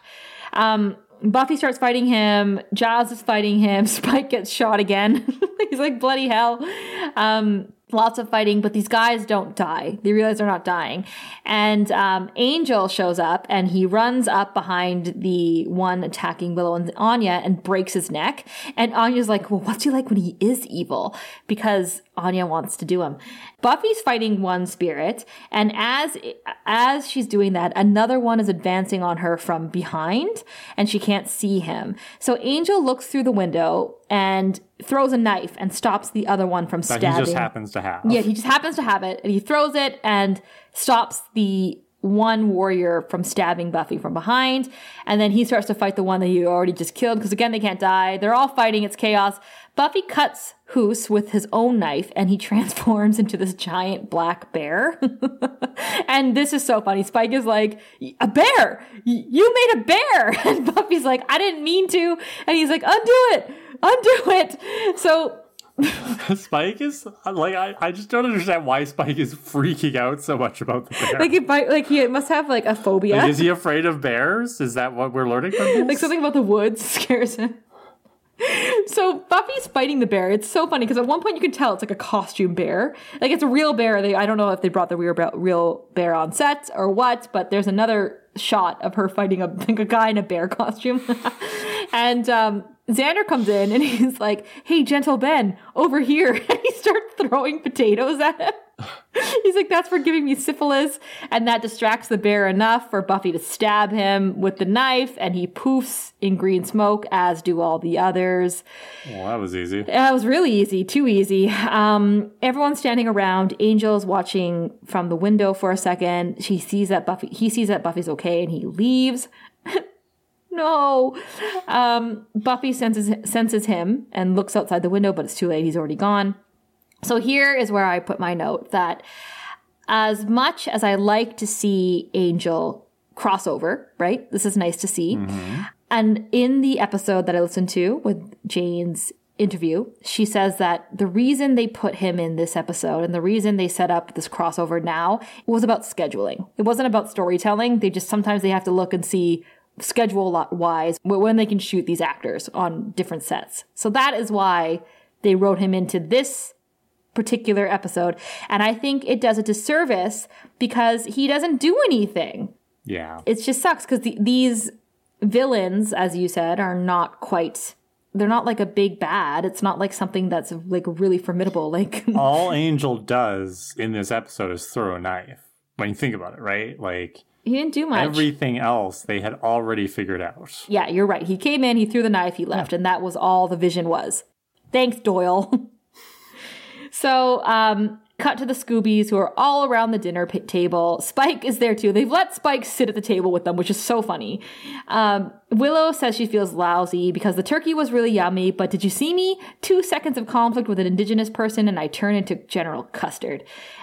Um, Buffy starts fighting him. Giles is fighting him. Spike gets shot again. He's like, bloody hell. Um, lots of fighting, but these guys don't die. They realize they're not dying. And um, Angel shows up and he runs up behind the one attacking Willow and Anya and breaks his neck. And Anya's like, well, what's he like when he is evil? Because Anya wants to do him. Buffy's fighting one spirit, and as as she's doing that, another one is advancing on her from behind, and she can't see him. So Angel looks through the window and throws a knife and stops the other one from that stabbing. he just happens to have. Yeah, he just happens to have it, and he throws it and stops the one warrior from stabbing Buffy from behind. And then he starts to fight the one that he already just killed, because again, they can't die. They're all fighting, it's chaos. Buffy cuts Hus with his own knife, and he transforms into this giant black bear. and this is so funny. Spike is like, A bear! You made a bear! And Buffy's like, I didn't mean to. And he's like, Undo it! Undo it! So Spike is like I, I just don't understand why Spike is freaking out so much about the bear. like might, like he must have like a phobia. Like, is he afraid of bears? Is that what we're learning from this? like something about the woods scares him. So Buffy's fighting the bear. It's so funny because at one point you can tell it's like a costume bear. Like it's a real bear. They I don't know if they brought the real bear, real bear on set or what, but there's another shot of her fighting a like a guy in a bear costume. and um Xander comes in and he's like, "Hey, gentle Ben, over here!" And he starts throwing potatoes at him. He's like, "That's for giving me syphilis," and that distracts the bear enough for Buffy to stab him with the knife, and he poofs in green smoke, as do all the others. well, that was easy. That was really easy, too easy. Um, everyone's standing around. Angel's watching from the window for a second. She sees that Buffy. He sees that Buffy's okay, and he leaves. no. Um, Buffy senses senses him and looks outside the window, but it's too late. He's already gone. So here is where I put my note that as much as I like to see Angel crossover, right? This is nice to see. And in the episode that I listened to with Jane's interview, she says that the reason they put him in this episode and the reason they set up this crossover now was about scheduling. It wasn't about storytelling. They just sometimes they have to look and see schedule wise when they can shoot these actors on different sets. So that is why they wrote him into this particular episode. And I think it does a disservice because he doesn't do anything Yeah. it just sucks because the, these villains, as you said, are not quite. They're not like a big bad. It's not like something that's like really formidable. Like All Angel does in this episode is throw a knife. When you think about it, right? Like he didn't do much. everything else they had already figured out. Yeah, you're right. He came in, he threw the knife, he left, and that was all the vision was. Thanks, Doyle. so, um, cut to the Scoobies who are all around the dinner p- table. Spike is there too. They've let Spike sit at the table with them, which is so funny. Um, Willow says she feels lousy because the turkey was really yummy, but did you see me? Two seconds of conflict with an indigenous person and I turn into General Custer.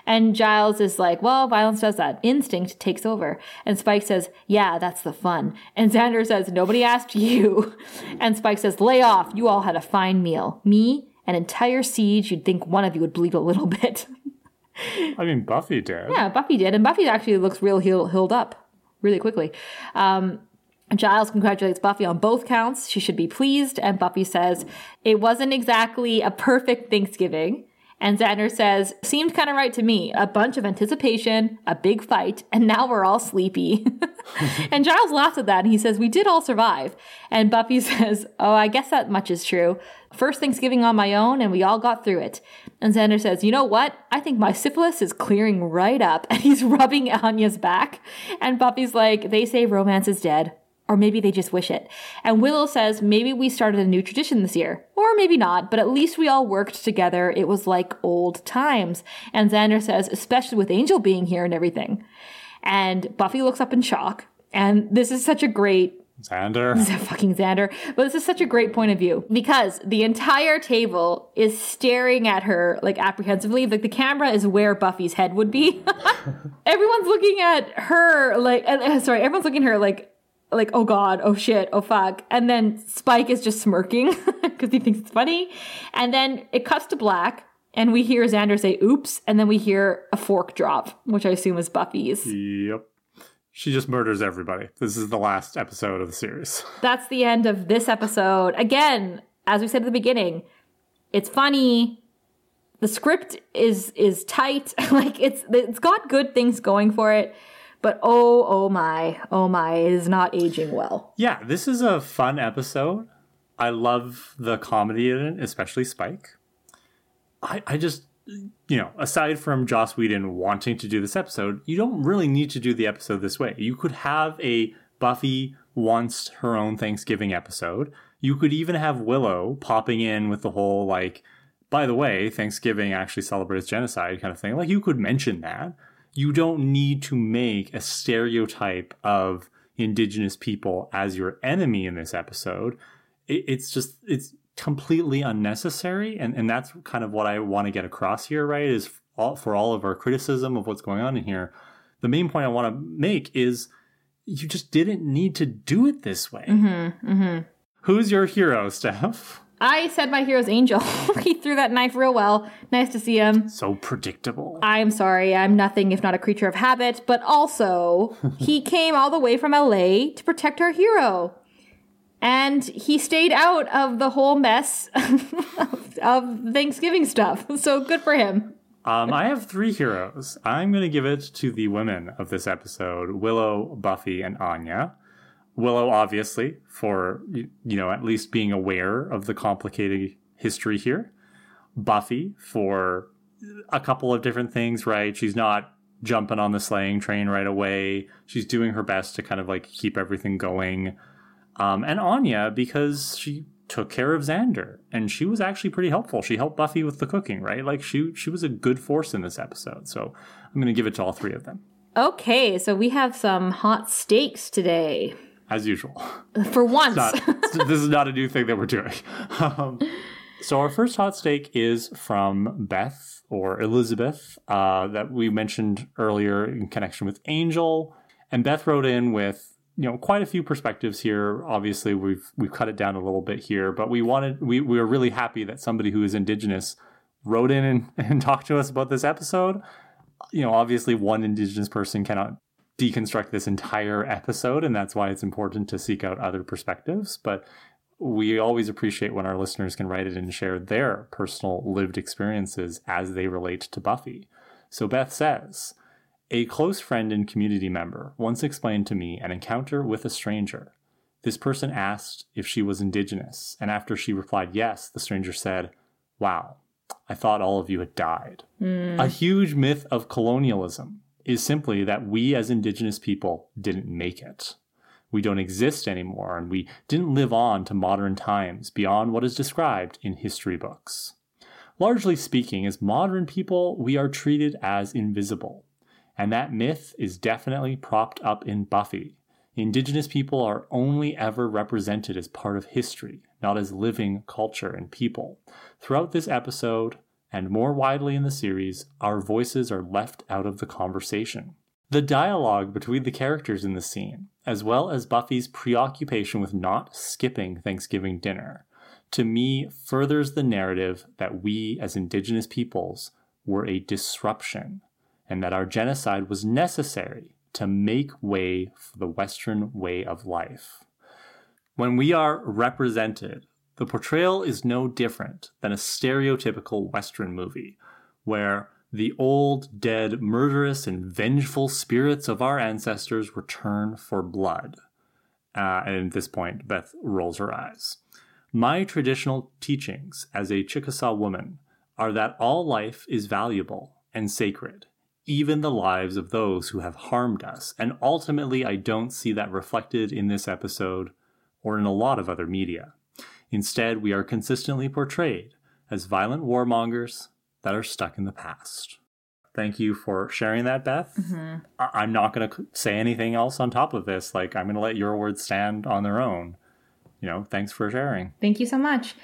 And Giles is like, well, violence does that. Instinct takes over. And Spike says, yeah, that's the fun. And Xander says, nobody asked you. And Spike says, lay off. You all had a fine meal. Me, an entire siege, you'd think one of you would bleed a little bit. I mean, Buffy did. Yeah, Buffy did, and Buffy actually looks real heal- healed up really quickly. Um, Giles congratulates Buffy on both counts. She should be pleased, and Buffy says it wasn't exactly a perfect Thanksgiving. And Xander says, seemed kind of right to me. A bunch of anticipation, a big fight, and now we're all sleepy. and Giles laughs at that and he says, We did all survive. And Buffy says, Oh, I guess that much is true. First Thanksgiving on my own, and we all got through it. And Xander says, You know what? I think my syphilis is clearing right up. And he's rubbing Anya's back. And Buffy's like, They say romance is dead. Or maybe they just wish it. And Willow says, maybe we started a new tradition this year. Or maybe not, but at least we all worked together. It was like old times. And Xander says, especially with Angel being here and everything. And Buffy looks up in shock. And this is such a great Xander. fucking Xander. But this is such a great point of view because the entire table is staring at her like apprehensively. Like the camera is where Buffy's head would be. everyone's looking at her like, uh, uh, sorry, everyone's looking at her like, like, oh god, oh shit, oh fuck. And then Spike is just smirking because he thinks it's funny. And then it cuts to black and we hear Xander say oops. And then we hear a fork drop, which I assume is Buffy's. Yep. She just murders everybody. This is the last episode of the series. that's the end of this episode. Again, as we said at the beginning, it's funny. The script is is tight. like it's it's got good things going for it. But oh oh my, oh my, is not aging well. Yeah, this is a fun episode. I love the comedy in it, especially Spike. I, I just, you know, aside from Joss Whedon wanting to do this episode, you don't really need to do the episode this way. You could have a Buffy wants her own Thanksgiving episode. You could even have Willow popping in with the whole, like, by the way, Thanksgiving actually celebrates genocide kind of thing. Like, you could mention that. You don't need to make a stereotype of indigenous people as your enemy in this episode. It, it's just, it's completely unnecessary. And, and that's kind of what I want to get across here, right? Is all, for all of our criticism of what's going on in here. The main point I want to make is you just didn't need to do it this way. Mm-hmm, mm-hmm. Who's your hero, Steph? I said my hero's Angel. he threw that knife real well. Nice to see him. So predictable. I'm sorry, I'm nothing if not a creature of habit, but also he came all the way from LA to protect our hero. And he stayed out of the whole mess of, of Thanksgiving stuff. So good for him. Um, I have three heroes. I'm going to give it to the women of this episode Willow, Buffy, and Anya. Willow, obviously, for, you know, at least being aware of the complicated history here. Buffy, for a couple of different things, right? She's not jumping on the slaying train right away. She's doing her best to kind of like keep everything going. Um, and Anya, because she took care of Xander and she was actually pretty helpful. She helped Buffy with the cooking, right? Like she she was a good force in this episode. So I'm going to give it to all three of them Okay, so we have some hot steaks today. As usual. For once. Not, this is not a new thing that we're doing. Um, so our first hot steak is from Beth or Elizabeth uh, that we mentioned earlier in connection with Angel, and Beth wrote in with you know quite a few perspectives here. Obviously, we've we've cut it down a little bit here, but we wanted we we were really happy that somebody who is Indigenous wrote in and, and talked to us about this episode. You know, obviously, one Indigenous person cannot deconstruct this entire episode, and that's why it's important to seek out other perspectives. But we always appreciate when our listeners can write it and share their personal lived experiences as they relate to Buffy. So Beth says, a close friend and community member once explained to me an encounter with a stranger. This person asked if she was indigenous, and after she replied yes, the stranger said, Wow, I thought all of you had died. Hmm. A huge myth of colonialism is simply that we as indigenous people didn't make it. We don't exist anymore, and we didn't live on to modern times beyond what is described in history books. Largely speaking, as modern people, we are treated as invisible. And that myth is definitely propped up in Buffy. Indigenous people are only ever represented as part of history, not as living culture and people. Throughout this episode, and more widely in the series, our voices are left out of the conversation. The dialogue between the characters in the scene, as well as Buffy's preoccupation with not skipping Thanksgiving dinner, to me furthers the narrative that we as Indigenous peoples were a disruption and that our genocide was necessary to make way for the Western way of life. When we are represented, the portrayal is no different than a stereotypical Western movie, where the old, dead, murderous, and vengeful spirits of our ancestors return for blood. Uh, and at this point, Beth rolls her eyes. My traditional teachings as a Chickasaw woman are that all life is valuable and sacred, even the lives of those who have harmed us. And ultimately, I don't see that reflected in this episode or in a lot of other media. Instead, we are consistently portrayed as violent warmongers that are stuck in the past. Thank you for sharing that, Beth. I- I'm not going to say anything else on top of this. Like, I'm going to let your words stand on their own. You know, thanks for sharing. Thank you so much.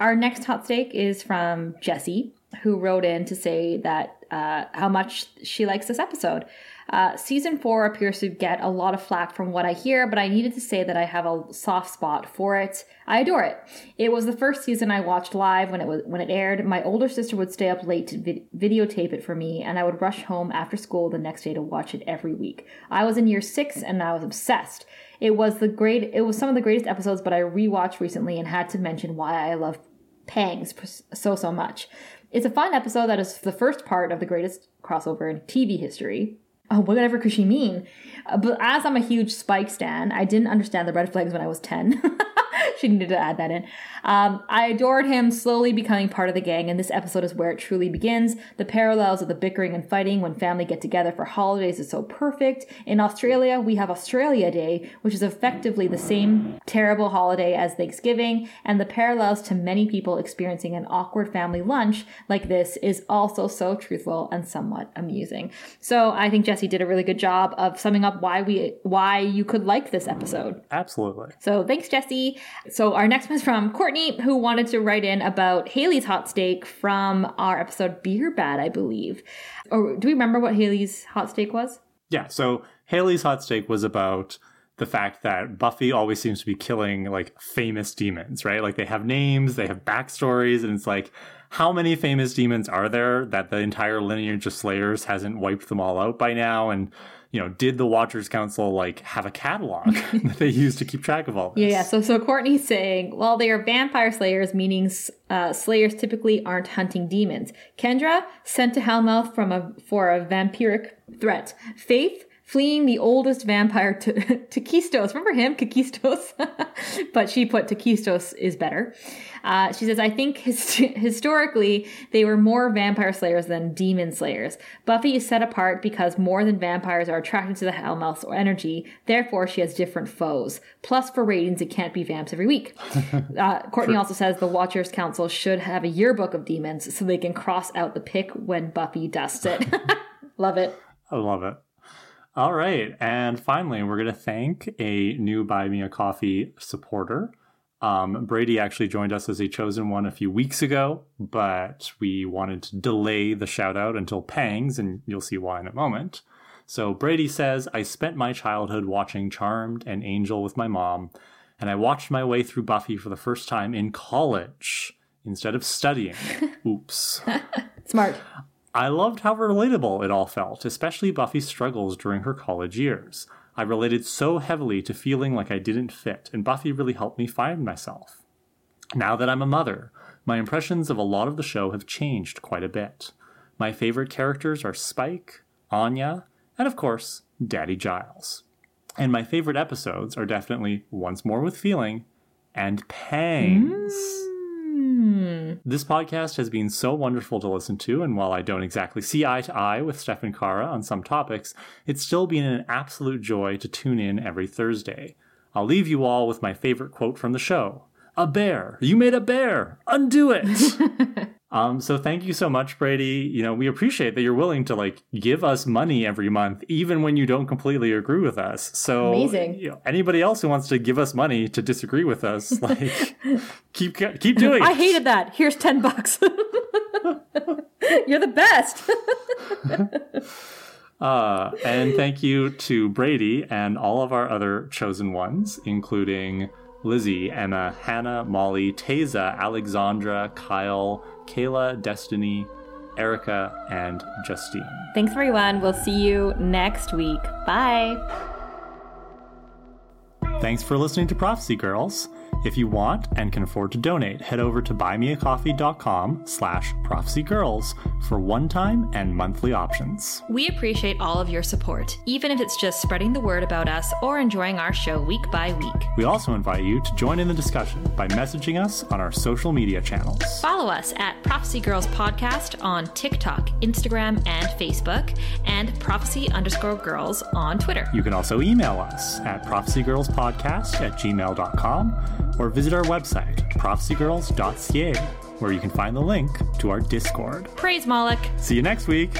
Our next hot steak is from Jessie, who wrote in to say that uh, how much she likes this episode. Uh, season four appears to get a lot of flack from what I hear, but I needed to say that I have a soft spot for it. I adore it. It was the first season I watched live when it was when it aired. My older sister would stay up late to vid- videotape it for me, and I would rush home after school the next day to watch it every week. I was in year six, and I was obsessed. It was the great. It was some of the greatest episodes, but I rewatched recently and had to mention why I love Pangs so so much. It's a fun episode that is the first part of the greatest crossover in TV history. Oh, whatever could she mean? Uh, but as I'm a huge Spike stan, I didn't understand the red flags when I was 10. she needed to add that in. Um, I adored him slowly becoming part of the gang, and this episode is where it truly begins. The parallels of the bickering and fighting when family get together for holidays is so perfect. In Australia, we have Australia Day, which is effectively the same terrible holiday as Thanksgiving, and the parallels to many people experiencing an awkward family lunch like this is also so truthful and somewhat amusing. So I think Jesse did a really good job of summing up why we why you could like this episode. Absolutely. So thanks, Jesse. So our next one is from Courtney, who wanted to write in about Haley's hot steak from our episode Beer Bad, I believe. Or do we remember what Haley's hot steak was? Yeah, so Haley's hot steak was about the fact that Buffy always seems to be killing like famous demons, right? Like they have names, they have backstories, and it's like, how many famous demons are there that the entire lineage of Slayers hasn't wiped them all out by now? And you know, did the Watchers Council like have a catalog that they use to keep track of all this? Yeah, yeah. So, so Courtney's saying, well, they are vampire slayers, meaning uh, slayers typically aren't hunting demons. Kendra sent to Hellmouth from a for a vampiric threat. Faith fleeing the oldest vampire to Takistos. Remember him, Kakistos? but she put Takistos is better. Uh, she says, I think his- historically they were more vampire slayers than demon slayers. Buffy is set apart because more than vampires are attracted to the Hellmouth's or energy. Therefore, she has different foes. Plus, for ratings, it can't be vamps every week. uh, Courtney also says the Watchers Council should have a yearbook of demons so they can cross out the pick when Buffy dusts it. Love it. I love it. All right. And finally, we're going to thank a new Buy Me a Coffee supporter. Um, Brady actually joined us as a chosen one a few weeks ago, but we wanted to delay the shout out until Pangs, and you'll see why in a moment. So Brady says, I spent my childhood watching Charmed and Angel with my mom, and I watched my way through Buffy for the first time in college instead of studying. Oops. Smart. I loved how relatable it all felt, especially Buffy's struggles during her college years. I related so heavily to feeling like I didn't fit, and Buffy really helped me find myself. Now that I'm a mother, my impressions of a lot of the show have changed quite a bit. My favorite characters are Spike, Anya, and of course, Daddy Giles. And my favorite episodes are definitely Once More with Feeling and Pangs. Mm. This podcast has been so wonderful to listen to, and while I don't exactly see eye to eye with Steph and Kara on some topics, it's still been an absolute joy to tune in every Thursday. I'll leave you all with my favorite quote from the show A bear! You made a bear! Undo it! um, so thank you so much, Brady. You know, we appreciate that you're willing to like give us money every month, even when you don't completely agree with us. So Amazing. You know, anybody else who wants to give us money to disagree with us, like keep keep doing it. I hated that. Here's 10 bucks. You're the best. Uh, and thank you to Brady and all of our other chosen ones, including Lizzie, Emma, Hannah, Molly, Taza, Alexandra, Kyle, Kayla, Destiny, Erica, and Justine. Thanks, everyone. We'll see you next week. Bye. Thanks for listening to Prophecy Girls. If you want and can afford to donate, head over to buymeacoffee.com slash prophecygirls for one-time and monthly options. We appreciate all of your support, even if it's just spreading the word about us or enjoying our show week by week. We also invite you to join in the discussion by messaging us on our social media channels. Follow us at Prophecy Girls Podcast on TikTok, Instagram, and Facebook, and Prophecy underscore girls on Twitter. You can also email us at prophecygirlspodcast at gmail.com or visit our website, prophecygirls.ca, where you can find the link to our Discord. Praise Moloch! See you next week!